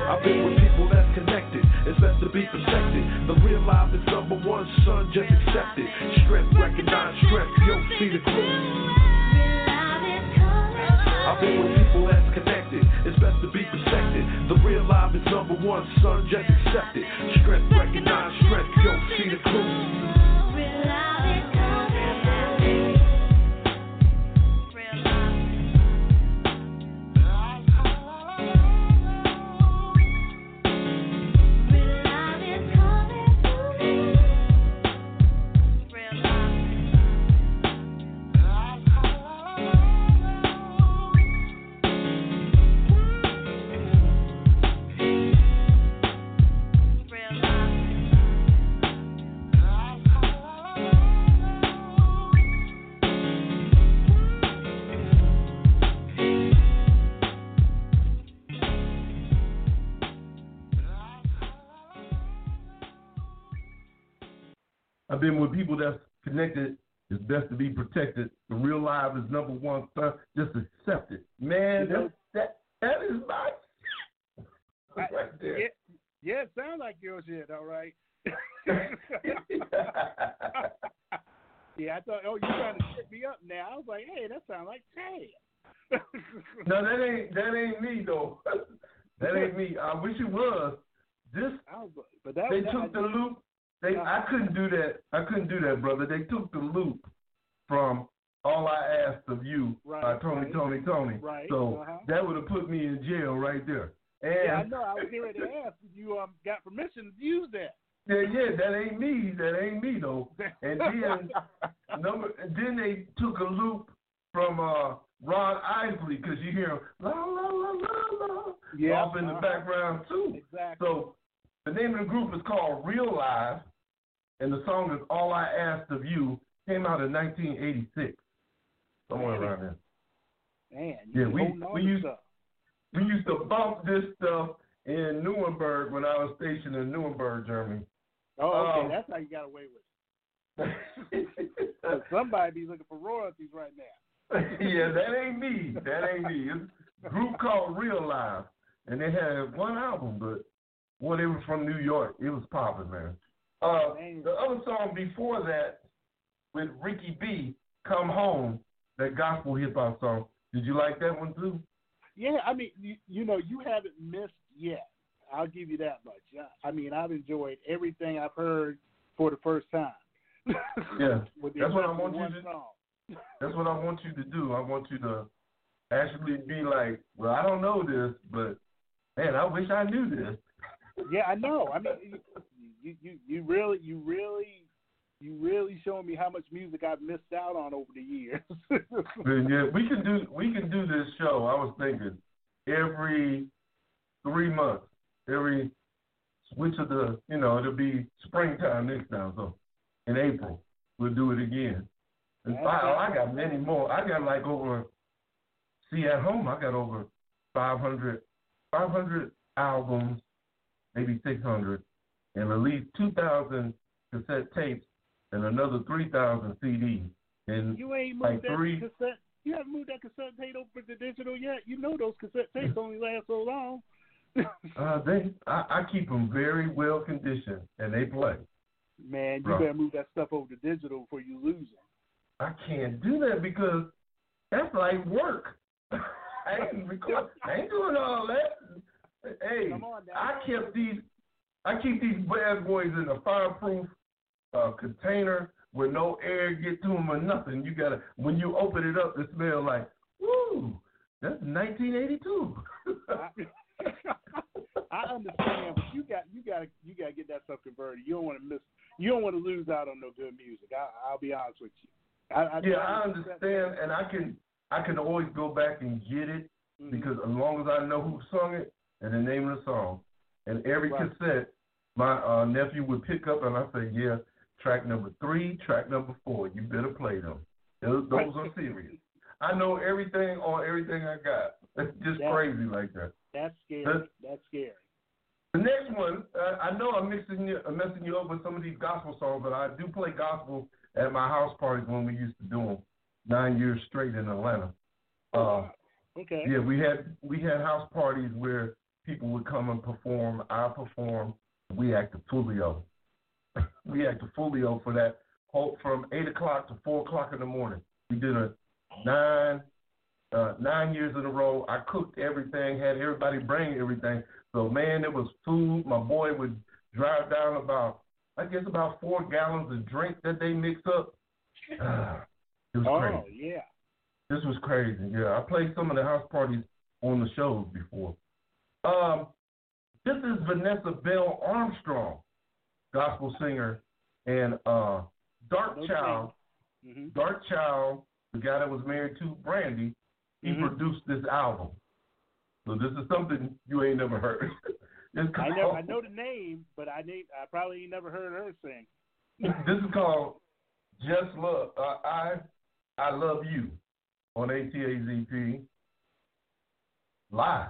I've been with people that's connected. It's best to be protected. The real life is number one, son, just accept it. Strength, recognize strength. Yo, see the truth. I've been with people that's connected. It's best to be protected. The real life is number one, son, just accept it. Strength, recognize strength. Yo, see the truth. Protected. The real life is number one. Son. Just accept it, man. You know- that, that that is my I- right there. Yeah, yeah, it sounds like your shit, all right. yeah, I thought, oh, you're trying to shit me up now. I was like, hey, that sounds like Tad. No, that ain't that ain't me though. that ain't me. I wish it was. This I was, but that they that, took the loop. They Yeah. I couldn't do that. I couldn't do that, brother. They took the loop from All I Asked of You by Right, Tony, right. Tony, Tony. Right, So uh-huh. that would have put me in jail right there. And yeah, I know. I was getting ready to ask if you um got permission to use that. Yeah, yeah, that ain't me. That ain't me though. And then number, and then they took a loop from uh Ron Isley because you hear him la la la la la Yeah, off in the uh-huh. background too. Exactly. So the name of the group is called Real Live, and the song is All I Asked of You. Came out in 1986, somewhere Man. around there. Man, you Yeah, been we holding on we to used stuff. we used to bump this stuff in Nuremberg when I was stationed in Nuremberg, Germany. Oh, okay, Um, that's how you got away with it. 'Cause somebody be looking for royalties right now. yeah, that ain't me. That ain't me. It's a group called Real Live, and they had one album, but well, they were from New York. It was popping, man. Uh, the other song before that with Ricky B, "Come Home," that gospel hip hop song. Did you like that one too? Yeah, I mean, you, you know, you haven't missed yet. I'll give you that much. I, I mean, I've enjoyed everything I've heard for the first time. Yeah, With the that's what I exception want of you one to. song. That's what I want you to do. I want you to actually be like, well, I don't know this, but man, I wish I knew this. Yeah, I know. I mean, you, you, you really, you really, you really showing me how much music I've missed out on over the years. [laughs] Yeah, we can do we can do this show. I was thinking every three months, every switch of the you know it'll be springtime next time. So in April we'll do it again. And wow, I got many more. I got like over. See at home, I got over 500, 500 albums, maybe 600, and at least 2,000 cassette tapes and another 3,000 CDs. And you ain't moved like that three. cassette. You haven't moved that cassette tape over to digital yet. You know those cassette tapes only last so long. [laughs] Uh, they, I, I keep them very well conditioned, and they play. Man, you better move that stuff over to digital before you lose them. I can't do that because that's like work. [laughs] I ain't record. I ain't doing all that. Hey, I kept these. I keep these bad boys in a fireproof uh, container where no air get to them or nothing. You gotta when you open it up, it smells like woo. That's 1982. [laughs] I understand, but you got you got to you got to get that stuff converted. You don't want to miss. You don't want to lose out on no good music. I, I'll be honest with you. I, I, yeah, I understand, and I can I can always go back and get it Mm-hmm. because as long as I know who sung it and the name of the song, and every Right. cassette, my uh, nephew would pick up and I say, yeah, track number three, track number four, you better play them. Those, those are serious. I know everything on everything I got. [laughs] It's just Yeah. crazy like that. That's scary. Huh? That's scary. The next one, uh, I know I'm mixing you, uh, messing you up with some of these gospel songs, but I do play gospel at my house parties when we used to do them nine years straight in Atlanta. Uh, Okay. yeah, we had we had house parties where people would come and perform. I perform. We acted Fulio. [laughs] we acted Fulio for that whole from eight o'clock to four o'clock in the morning. We did a nine uh, nine years in a row. I cooked everything, had everybody bring everything. So man, it was food. My boy would drive down about I guess about four gallons of drink that they mix up. [sighs] it was Oh crazy. yeah. This was crazy. Yeah, I played some of the house parties on the shows before. Um, this is Vanessa Bell Armstrong, gospel singer, and uh, Dark No Child. Mm-hmm. Dark Child, the guy that was married to Brandy, he Mhm. produced this album. So this is something you ain't never heard. [laughs] it's I called, know I know the name, but I name I probably ain't never heard her sing. this is called Just Love. Uh, I I love you on ATAZP live.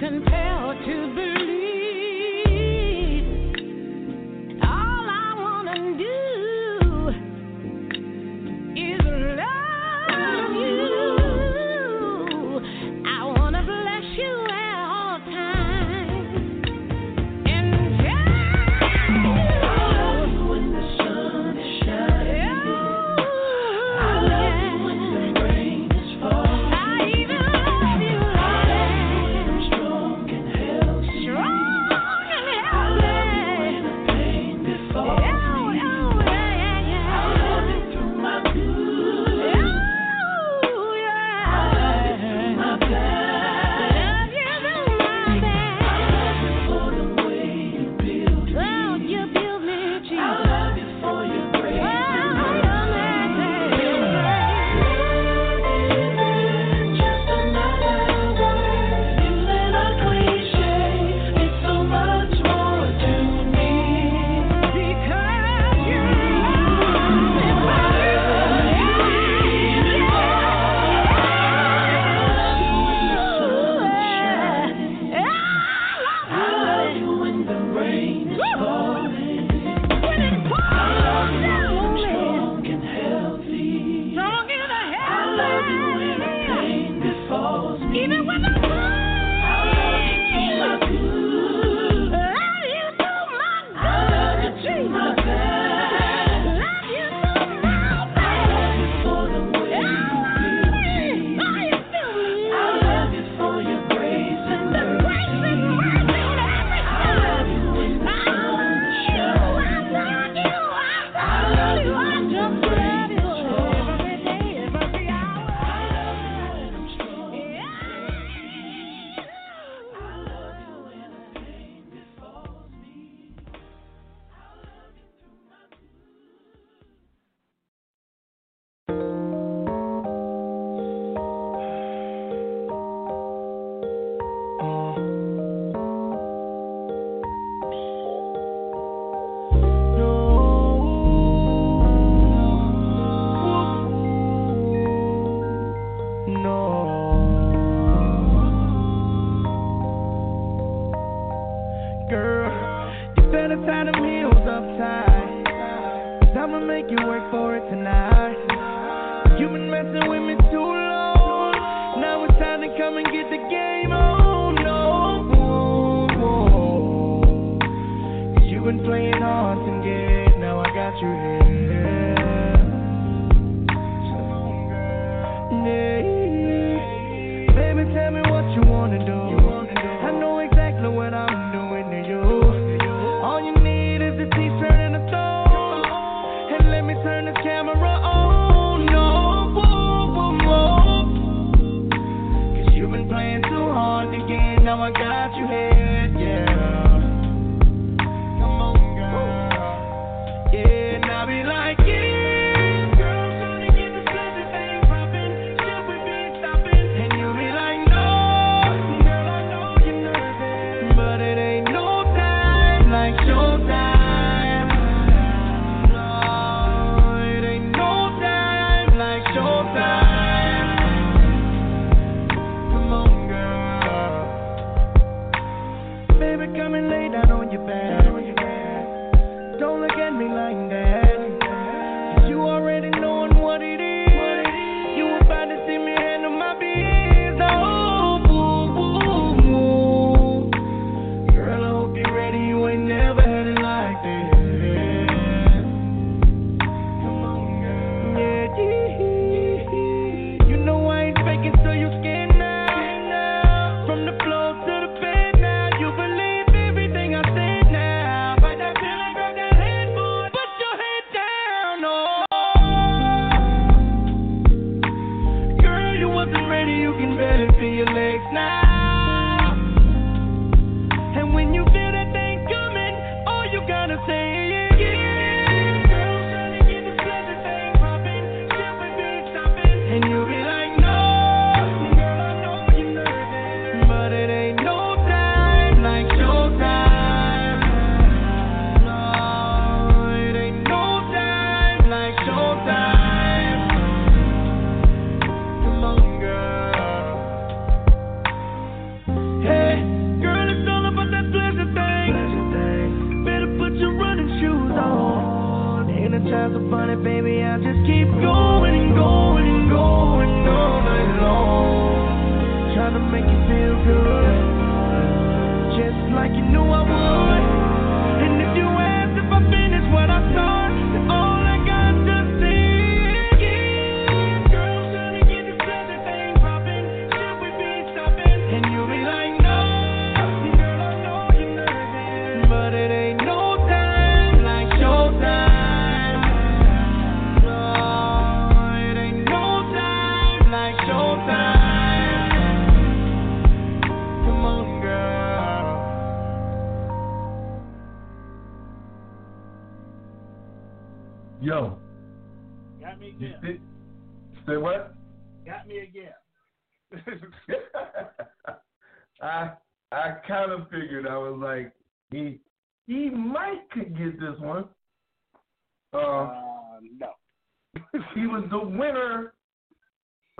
confess.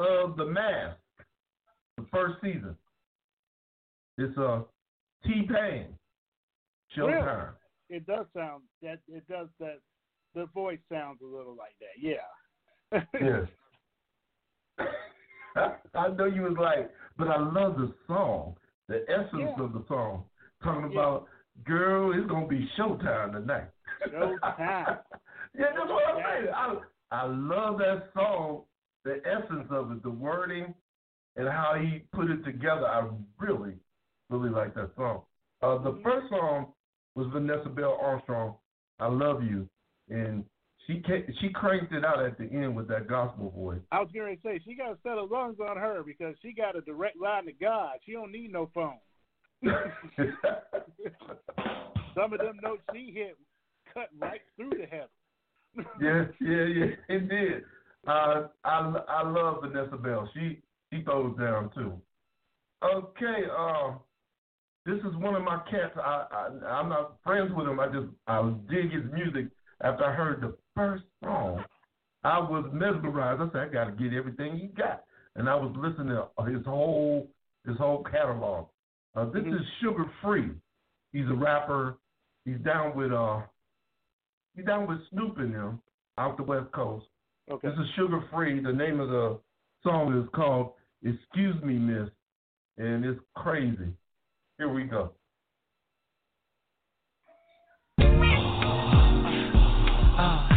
Of the Mask, the first season. It's uh T Pain, Showtime. It does sound that it does that the voice sounds a little like that. Yeah. [laughs] Yes. I know you was like, but I love the song, the essence Yeah. of the song, talking Yeah. about, girl, it's gonna be showtime tonight. Showtime. [laughs] yeah, that's what I'm saying. I I love that song, the essence of it, the wording, and how he put it together. I really, really like that song. Uh, the first song was Vanessa Bell Armstrong, "I Love You," and she ca she cranked it out at the end with that gospel voice. I was going to say she got a set of lungs on her because she got a direct line to God. She don't need no phone. [laughs] Some of them notes she hit cut right through the heaven. yeah, yeah, yeah, it did. Uh, I I love Vanessa Bell. She she throws down too. Okay, uh, this is one of my cats. I, I I'm not friends with him. I just I dig his music. After I heard the first song, I was mesmerized. I said I got to get everything he got, and I was listening to his whole his whole catalog. Uh, this is Suga Free. He's a rapper. He's down with uh he's down with Snoop and them. out the West Coast. Okay. This is Suga Free. The name of the song is called Excuse Me, Miss. And it's crazy. Here we go. Stop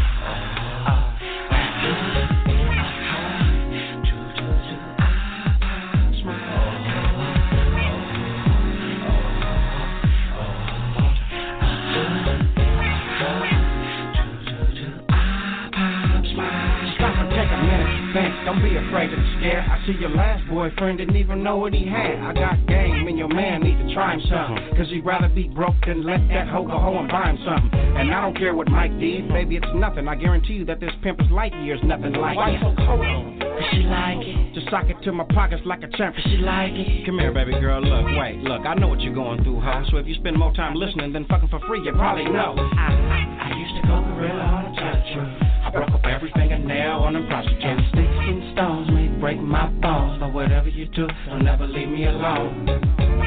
Don't be afraid to scare. I see your last boyfriend didn't even know what he had. I got game, and your man need to try him something. Uh-huh. Cause he'd rather be broke than let that hoe go home and buy him something. And I don't care what Mike did, baby, it's nothing. I guarantee you that this pimp is light years nothing like Why it. so cold? Cause she like it. Just sock it to my pockets like a champ. She like it. Come here, baby girl. Look, wait, look. I know what you're going through, ho. So if you spend more time listening than fucking for free, you probably know. I, I used to go gorilla on a truth. I broke up every fingernail on a prostitutes. Break my bones, but whatever you do, don't ever leave me alone.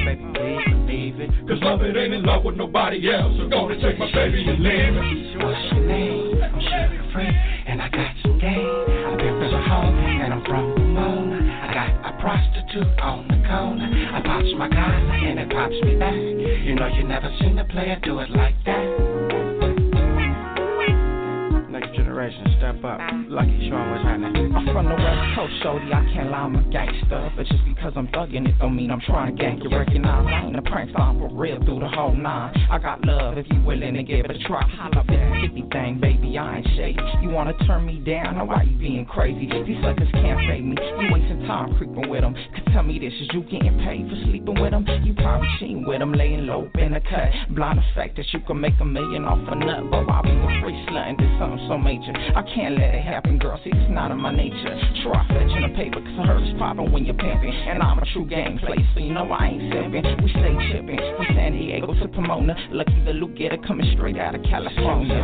Baby, please believe it. Cause love it ain't in love with nobody else. So gonna take my baby and leave it. What's your name? I'm Suga Free, and I got some game. I've been from home, and I'm from Pomona. I got a prostitute on the corner. I pops my collar, and it pops me back. You know you never seen a player do it like that. Next generation, step up. Lucky showing what's. I'm from the West Coast, shorty. I can't lie, I'm a gangster. But just because I'm thugging it don't mean I'm trying to gank you. Recognize I ain't a prank star for real through the whole nine. I got love if you willing to give it a try. Holla up that 50 thing, baby, I ain't shady. You wanna turn me down? Now why you being crazy? These suckers can't fade me. You wasting time creeping with them. Could tell me this, is you getting paid for sleeping with them? You probably seen with them laying low in the cut. Blind the fact that you can make a million off a nut. But while we were free slutting, did something so major. I can't let it happen, girl. See, it's not in my nature. Try fetching a paper, cause I heard it's popping when you're pimping. And I'm a true game player, so you know I ain't simping. We stay chipping from San Diego to Pomona. Lucky the Luke getter coming straight out of California.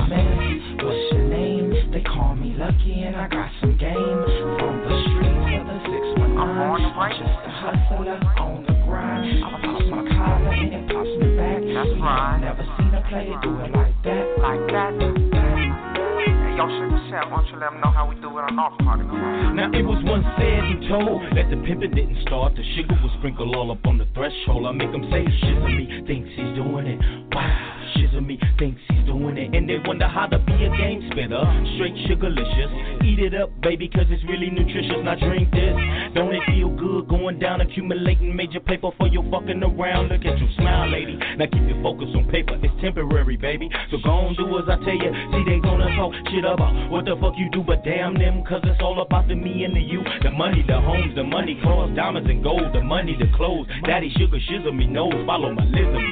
What's your name? They call me Lucky, and I got some game. From the streets of the 619. I'm just a hustler on the grind. I pop my collar and it pops me back. That's right. Never seen a player do it like that. Like that. Why don't you let them know how we do it on our party? Now it was once said and told that the pimpin' didn't start. The sugar was sprinkled all up on the threshold. I make them say, Shizzle me thinks he's doing it. Wow, Shizzle me thinks he's doing it. And they wonder how to be a game spinner. Straight sugarlicious. Eat it up, baby, cause it's really nutritious. Now drink this. Don't it feel good going down, accumulating major paper for your fucking around? Look at you smile, lady. Now keep your focus on paper. It's temporary, baby. So go on, do as I tell you. See, they gonna talk shit about what the fuck you do, but damn them, cause it's all about the me and the you. The money, the homes, the money, cars, diamonds and gold, the money, the clothes. Daddy sugar shizzle me knows, follow my lizard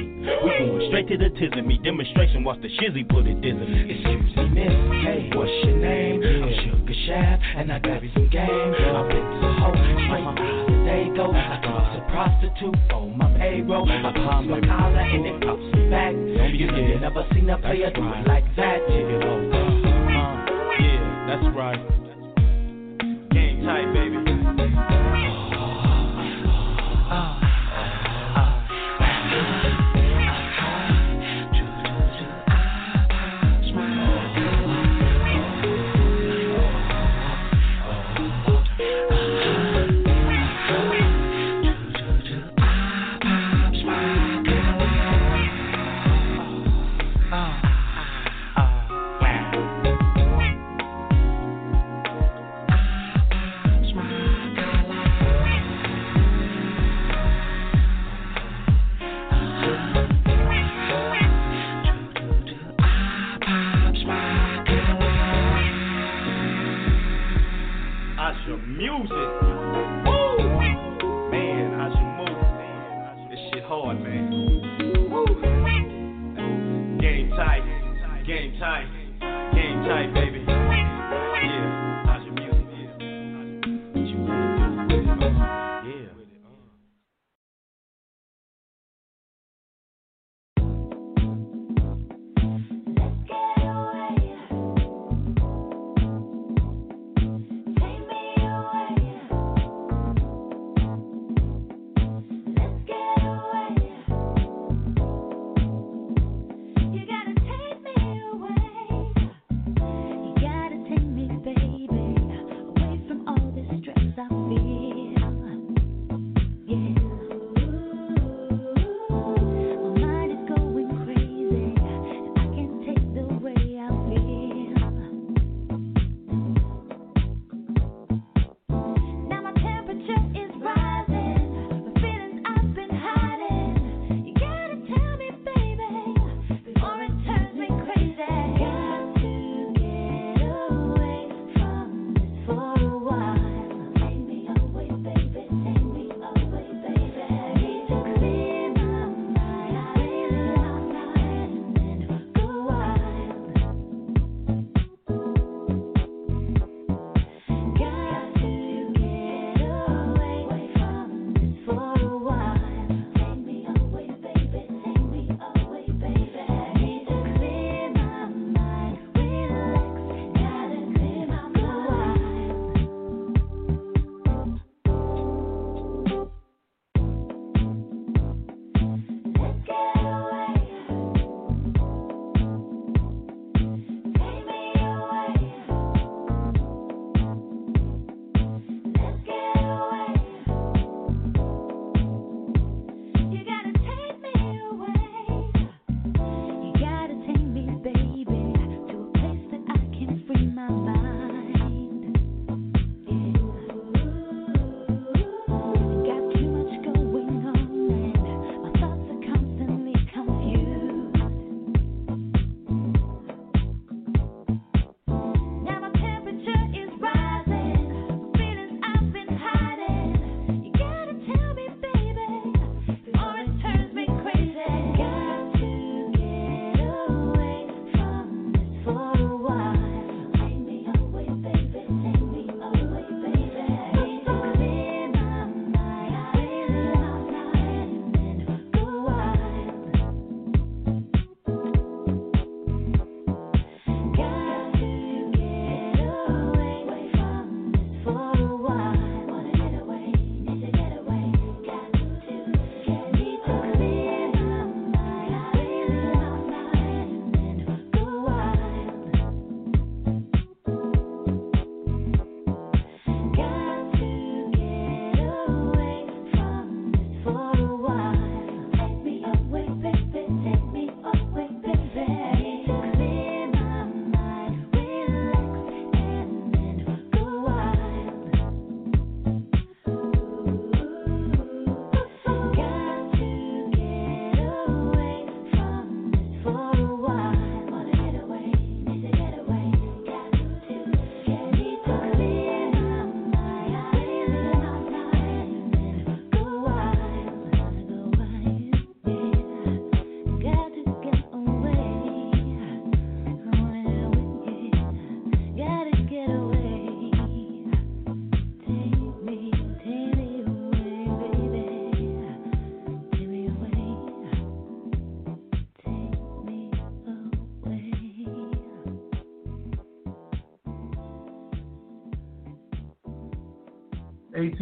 We going straight to the tism me. Demonstration, watch the shizzy put it dizzy me. Excuse me, miss. Hey, what's your name? I'm Sugar Shaft, and I got you some game. Been to the hoe, straight out of day go. I thought a prostitute for my payroll. I pops my collar and it pops me back. You never seen a player do it like that. Take it over. That's right.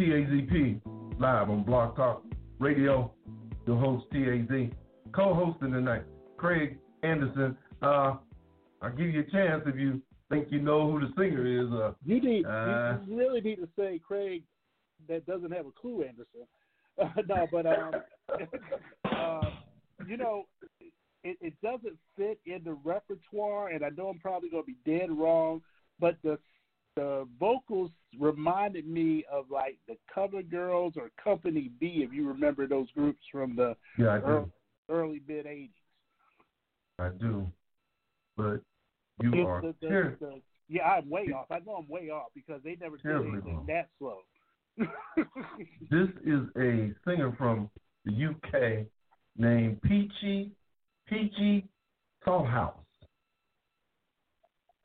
ATAZP live on Block Talk Radio. Your host TAZ, co-hosting tonight, Craig Anderson. Uh, I'll give you a chance if you think you know who the singer is. Uh, You need uh, you, really need to say Craig that doesn't have a clue, Anderson. [laughs] no, but um, [laughs] uh, you know, it, it doesn't fit in the repertoire, and I know I'm probably going to be dead wrong, but the the vocals reminded me of like the Cover Girls or Company B, if you remember those groups from the Yeah, early, early mid '80s. I do, but you The- are the- the- ter- the- yeah, I'm way off. I know I'm way off because they never did Terribly anything wrong. that slow. [laughs] This is a singer from the UK named Peachy Peachy Salthouse.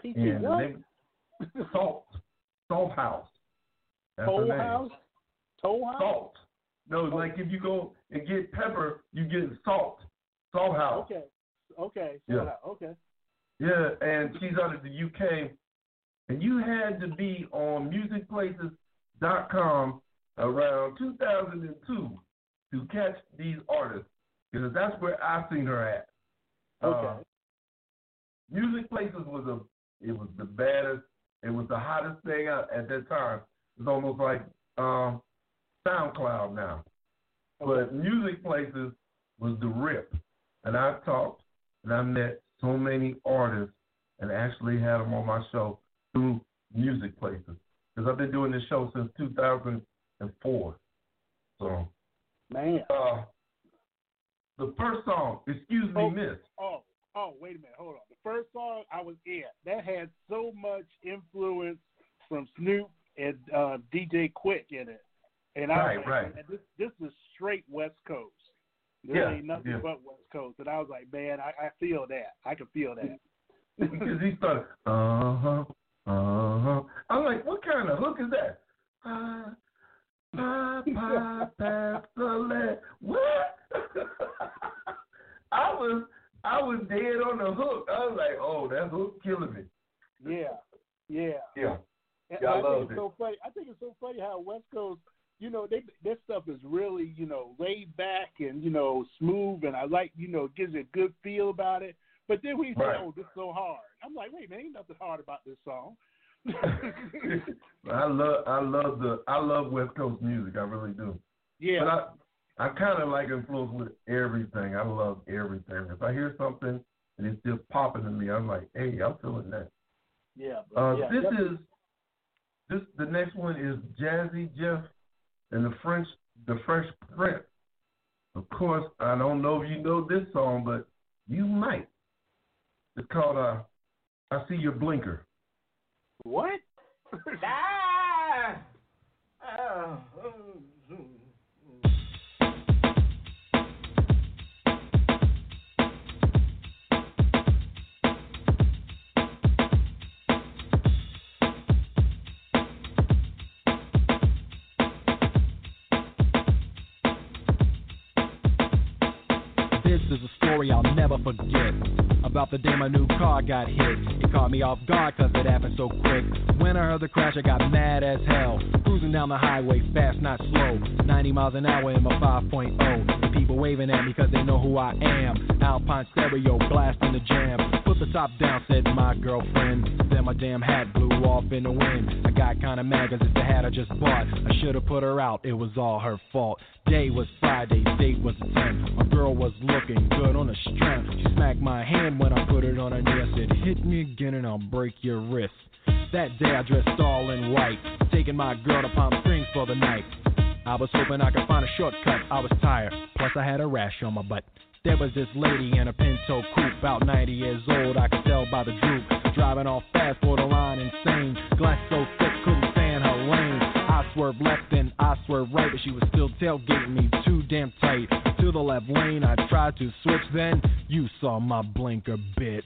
Peachy And what? name- Salt Salthouse. That's her Toll. House? Toll House? Salt. No, like if you go and get pepper, you get salt. Salt house. Okay. Okay. Yeah. Okay. Yeah, and she's out of the UK. And you had to be on musicplaces.com around 2002 to catch these artists because that's where I seen her at. Uh, Okay. Music Places was a it was the baddest, it was the hottest thing out at that time. It was almost like um, SoundCloud now. But Music Places was the rip. And I talked and I met so many artists and actually had them on my show through Music Places. Because I've been doing this show since 2004. So, Man. uh, the first song, Excuse Me, Oh. Miss. Oh, oh, wait a minute, hold on. The first song I was in that had so much influence from Snoop and uh, DJ Quik in it, and I Right, was like, right. this this is straight West Coast. There Yeah, ain't nothing yeah. but West Coast, and I was like, man, I, I feel that. I can feel that. Because he started, uh huh, uh huh. I'm like, what kind of hook is that? Uh, pa, pa, pa, pa, what? [laughs] I was, I was dead on the hook. I was like, oh, that hook killing me. Yeah, yeah. Yeah. And Yeah, I I think it's it. so funny. I think it's so funny how West Coast, you know, they their stuff is really, you know, laid back and you know smooth, and I like, you know, it gives you a good feel about it. But then we say, Right. "Oh, this is so hard." I'm like, "Wait, man, ain't nothing hard about this song." [laughs] I love, I love the, I love West Coast music. I really do. Yeah. But I, I kind of like influence with everything. I love everything. If I hear something and it's just popping to me, I'm like, hey, I'm feeling that. Yeah. but- Uh, yeah, this definitely. is this. The next one is Jazzy Jeff and the French, the Fresh Prince. Of course, I don't know if you know this song, but you might. It's called uh, "I See Your Blinker." what? [laughs] Ah! Oh. Story I'll never forget. About the day my new car got hit. It caught me off guard cause it happened so quick. When I heard the crash, I got mad as hell. Cruising down the highway, fast, not slow. 90 miles an hour in my 5.0. The people waving at me cause they know who I am. Alpine stereo, blasting the jam. The top down, said my girlfriend. Then my damn hat blew off in the wind. I got kinda mad cause it's the hat I just bought. I should've put her out, it was all her fault. Day was Friday, date was the 10th. My girl was looking good on the strength. She smacked my hand when I put it on her knee. I said, Hit me again and I'll break your wrist. That day I dressed all in white, taking my girl to Palm Springs for the night. I was hoping I could find a shortcut. I was tired, plus I had a rash on my butt. There was this lady in a Pinto coupe, about 90 years old. I could tell by the droop, driving off fast, borderline insane. Glass so thick, couldn't stay in her lane. I swerved left and I swerved right, but she was still tailgating me too damn tight. To the left lane, I tried to switch. Then you saw my blinker, bitch.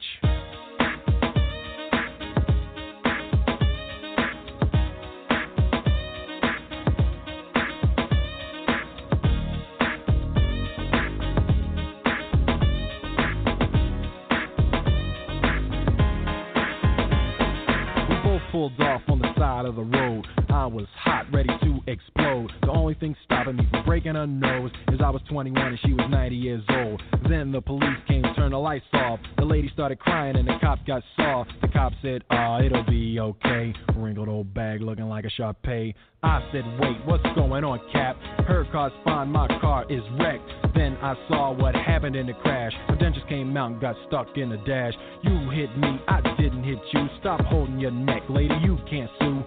Pulled off on the side of the road. I was hot, ready to explode. The only thing stopping me from breaking her nose is I was 21 and she was 90 years old. Then the police came, turned the lights off. The lady started crying and the cop got soft. The cop said, Ah, it'll be okay. Wrinkled old bag looking like a Shar-Pei. I said, Wait, what's going on, Cap? Her car's fine, my car is wrecked. Then I saw what happened in the crash. The dentures came out and got stuck in the dash. You hit me, I didn't hit you. Stop holding your neck, lady, you can't sue.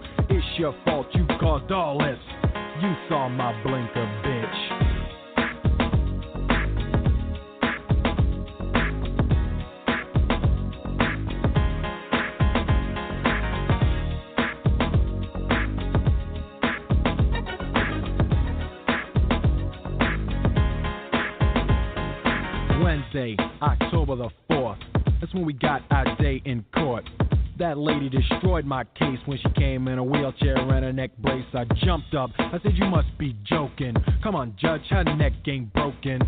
It's your fault, you caused all this. You saw my blinker, bitch. Wednesday, October the 4th. That's when we got our day in court. That lady destroyed my case when she came in a wheelchair and a neck brace. I jumped up. I said, You must be joking. Come on, judge, her neck ain't broken.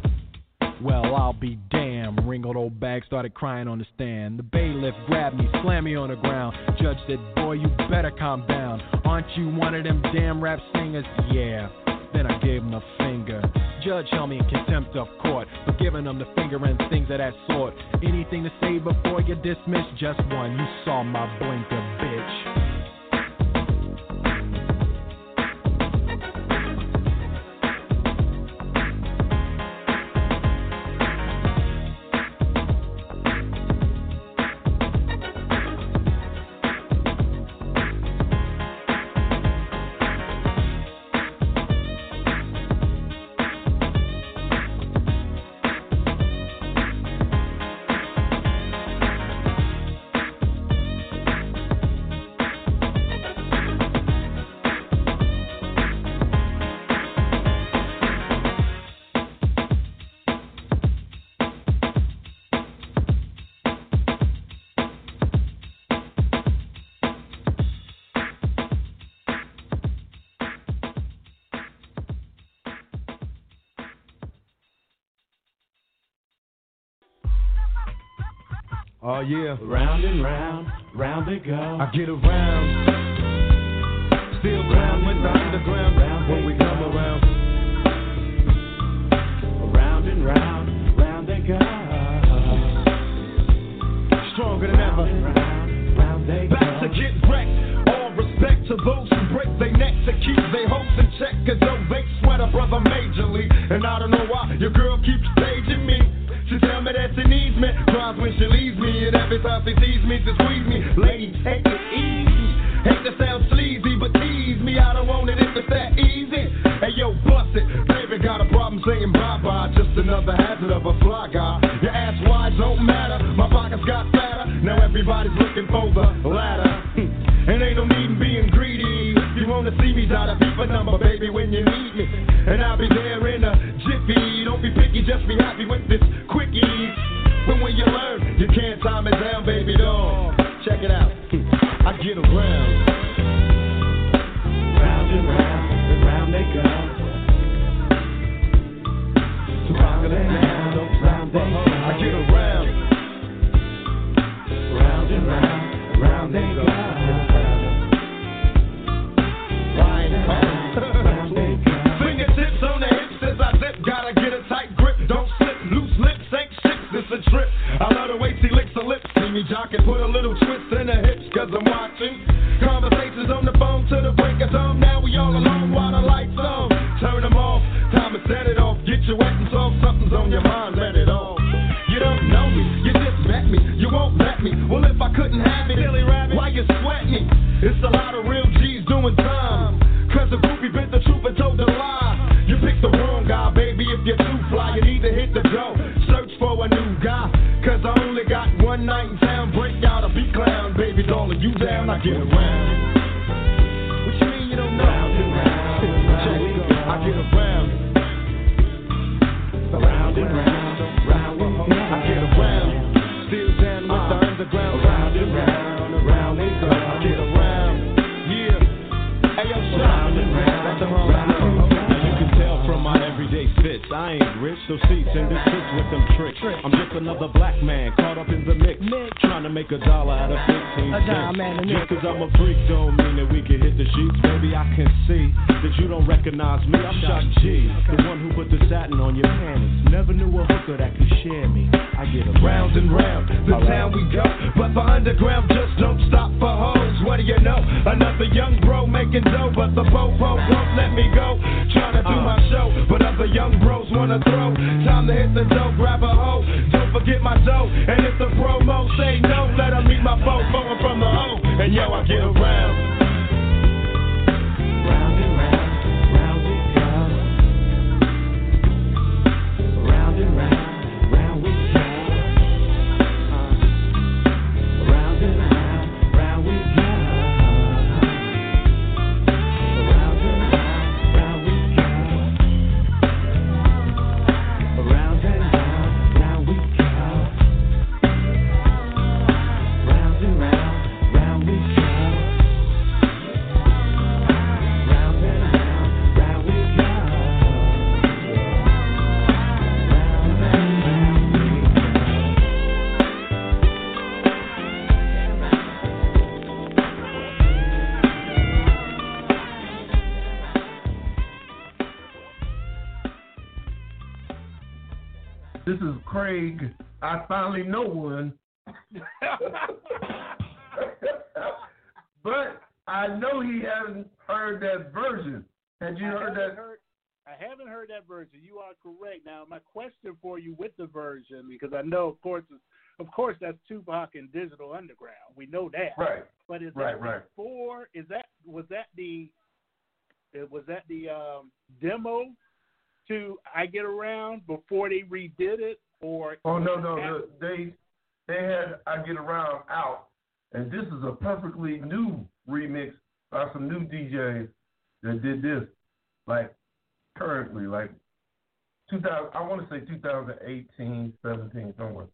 Well, I'll be damned. Wrinkled old bag started crying on the stand. The bailiff grabbed me, slammed me on the ground. Judge said, Boy, you better calm down. Aren't you one of them damn rap singers? Yeah. Then I gave him a finger. Judge held me in contempt of court for giving them the finger and things of that sort. Anything to say before you dismiss? Just one. You saw my blinker, bitch. Yeah. Round and round, round they go. I get around. Still round with the underground round when we come around. Round and round, round they go. Stronger than ever. Round they Back to get wrecked. All respect to those who break their neck to keep their hopes in check. Cause yo, they sweat a brother majorly. And I don't know why your girl keeps every she sees me, she squeeze me. Lady, take it easy. Hate to sound sleazy, but tease me. I don't want it if it's that easy. Hey yo, bust it. Baby got a problem saying bye bye. Just another hazard of a caught up in the mix, trying to make a dollar out of 15 A dime cents. and a Just cause I'm a freak don't mean that we can hit the sheets. Baby, I can see that you don't recognize me. I'm Shock G, the one who put the satin on your panties. Never knew a hooker that could share me. I get around Round and round, the town we go. But the underground just don't stop for hoes. What do you know? Another young bro making dough, but the popo won't let me go. Trying to do my uh. show, but other young bros wanna throw. Time to hit the dough, grab a hoe. Don't forget my dough. And if the promo say no, let 'em meet my foe, flowing from the hoe. And yo, I get around. I finally know one. but I know he hasn't heard that version. Had you I heard that? Heard, I haven't heard that version. You are correct. Now, my question for you with the version, because I know, of course, of course, that's Tupac and Digital Underground. We know that. Right. But is Right, that right. before? Is that was that the uh, was that the um, demo to I Get Around before they redid it, or Oh no, no, no. They they had I Get Around out, and this is a perfectly new remix by some new DJs that did this, like currently, like 2000. I want to say 2018, 17, somewhere.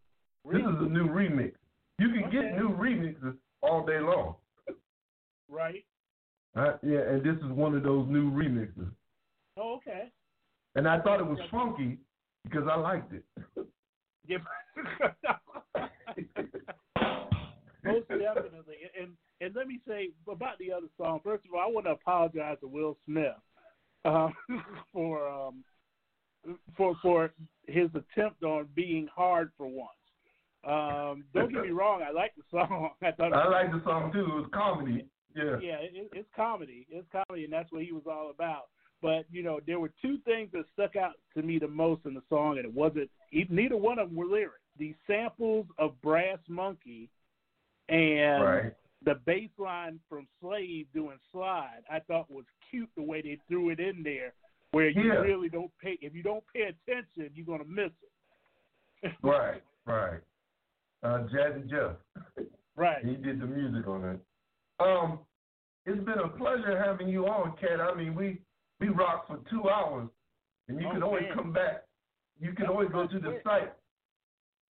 This is a new remix. You can get new remixes all day long. right? Uh, yeah, and this is one of those new remixes. Oh, okay. And I thought it was funky because I liked it. [laughs] [laughs] Most definitely. And and let me say about the other song. First of all, I want to apologize to Will Smith um, [laughs] for um, for for his attempt on being hard for once. Um, don't get me [laughs] wrong, I like the song. I thought I like the song too. It was comedy. Yeah. yeah, it, it's comedy. It's comedy, and that's what he was all about. But you know, there were two things that stuck out to me the most in the song, and it wasn't. Neither one of them were lyrics. The samples of Brass Monkey and Right. the bass line from Slave doing Slide, I thought was cute the way they threw it in there, where you Yeah. really don't pay. If you don't pay attention, you're gonna miss it. [laughs] Right, right. Uh, Jazzy Jeff. Right. He did the music on it. Um, it's been a pleasure having you on, Kat. I mean, we we rock for two hours, and you Oh, can always man. come back. You can always go to the site.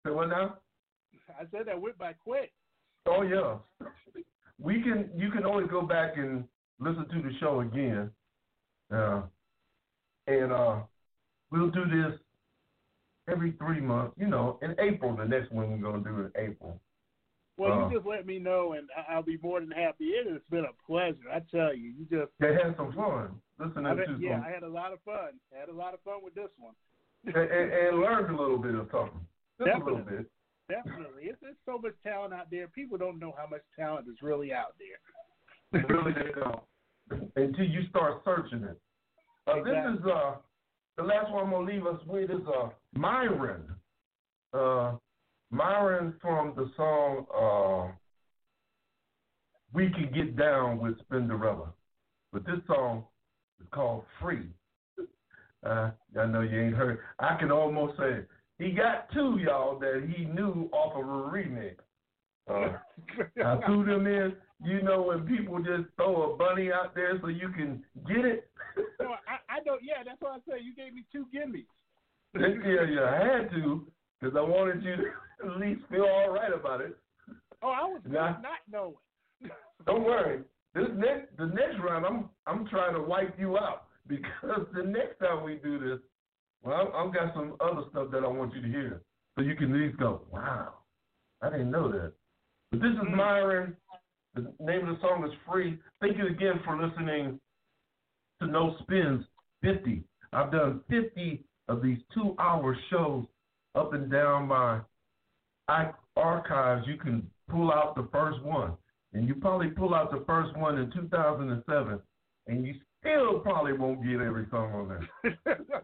Say what now? I said that went by quick. Oh yeah. We can. You can always go back and listen to the show again. Uh, and uh, we'll do this every three months. You know, in April, the next one we're gonna do in April. Well, Uh, you just let me know, and I'll be more than happy. It has been a pleasure. I tell you, you just They had some fun listening I to had- yeah, some, I had a lot of fun. I had a lot of fun with this one. and, and, and learned a little bit of something. Just a little Definitely. bit. Definitely, it's there's so much talent out there. People don't know how much talent is really out there. [laughs] really they don't. Until you start searching it. Uh, This is uh, the last one I'm gonna leave us with is uh, Myron. Uh, Myron from the song uh, "We Can Get Down with Spinderella," but this song is called "Free." Uh, I know you ain't heard. I can almost say he got two y'all that he knew off of a remix. Uh, [laughs] I threw them in. You know when people just throw a bunny out there so you can get it. No, I, I don't. Yeah, that's why I say you gave me two gimmies. [laughs] yeah, yeah, I had to because I wanted you to [laughs] at least feel all right about it. Oh, I was Nah. not knowing. [laughs] Don't worry. This next, the next round, I'm I'm trying to wipe you out [laughs] because the next time we do this, Well, I've got some other stuff that I want you to hear, so you can at least go, "Wow, I didn't know that." But this is mm. Myron. The name of the song is Free. Thank you again for listening to No Spinz 50. I've done 50 of these two-hour shows up and down my archives. You can pull out the first one, and you probably pull out the first one in 2007, and you still probably won't get every song on there. [laughs]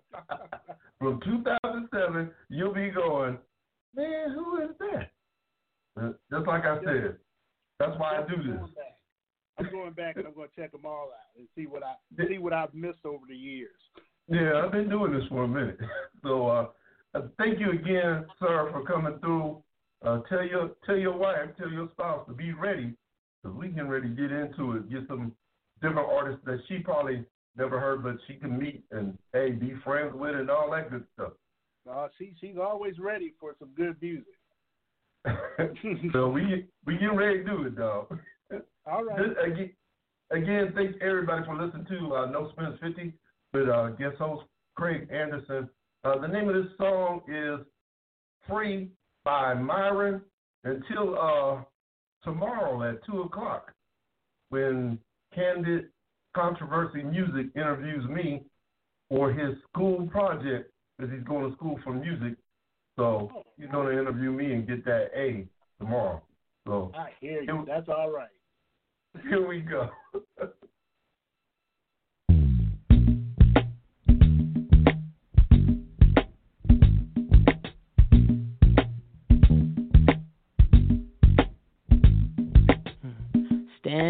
From 2007, you'll be going, man, who is that? Uh, Just like I said, that's why I do this. I'm going back and I'm going to check them all out and see what I see what I've missed over the years. Yeah, I've been doing this for a minute. [laughs] So uh, uh, thank you again, sir, for coming through. Uh, tell your tell your wife, tell your spouse to be ready, because we can ready to get into it. Get some different artists that she probably never heard, but she can meet and hey, be friends with and all that good stuff. Uh, she she's always ready for some good music. [laughs] so we we getting ready to do it, dog. [laughs] All right. This, again, again, thanks everybody for listening to uh, No Spinz 50 with uh, guest host Craig Anderson. Uh, the name of this song is Free by Myron. Until uh, tomorrow at 2 o'clock when Candid Controversy Music interviews me for his school project because he's going to school for music. So he's going to interview me and get that A tomorrow. So I hear you. That's all right. [laughs] here we go. [laughs]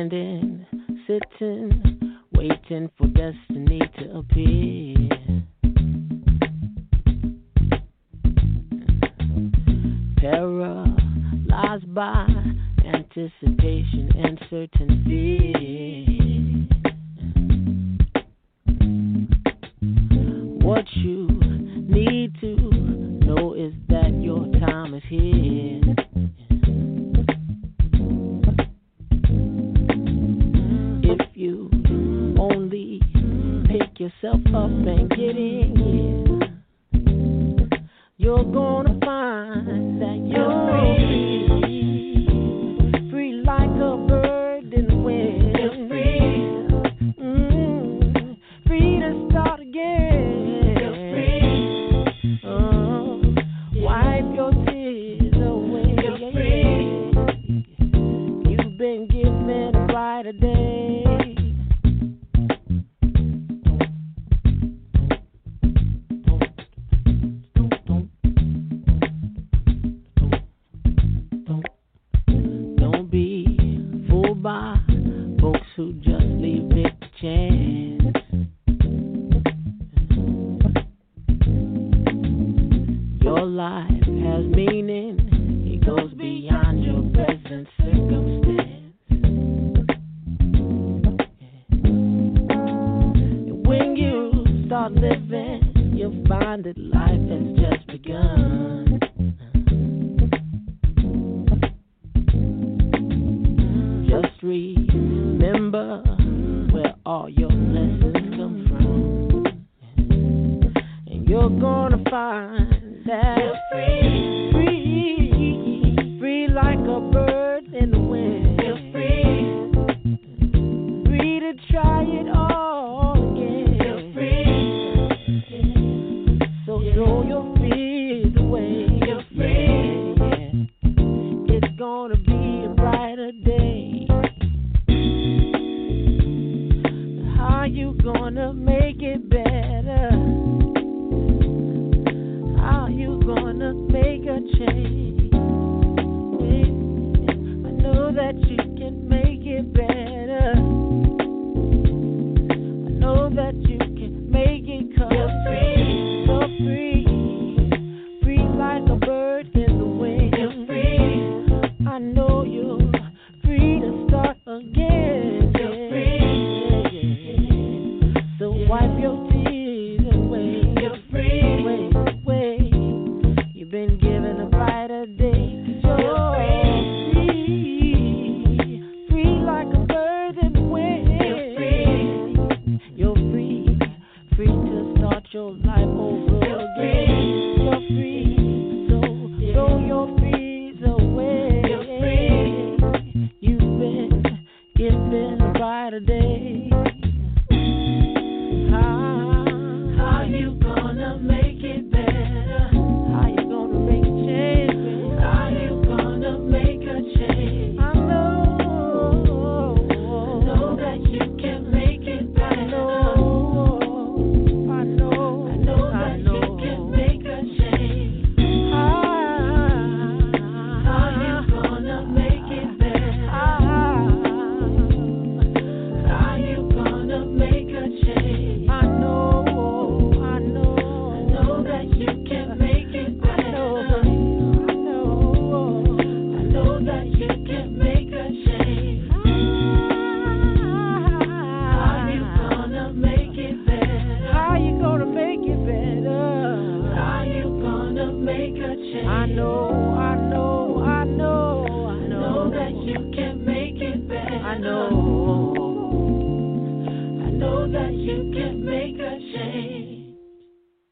Standing, sitting, waiting for destiny to appear. Paralyzed by anticipation and certain you're gonna find that you're oh, free,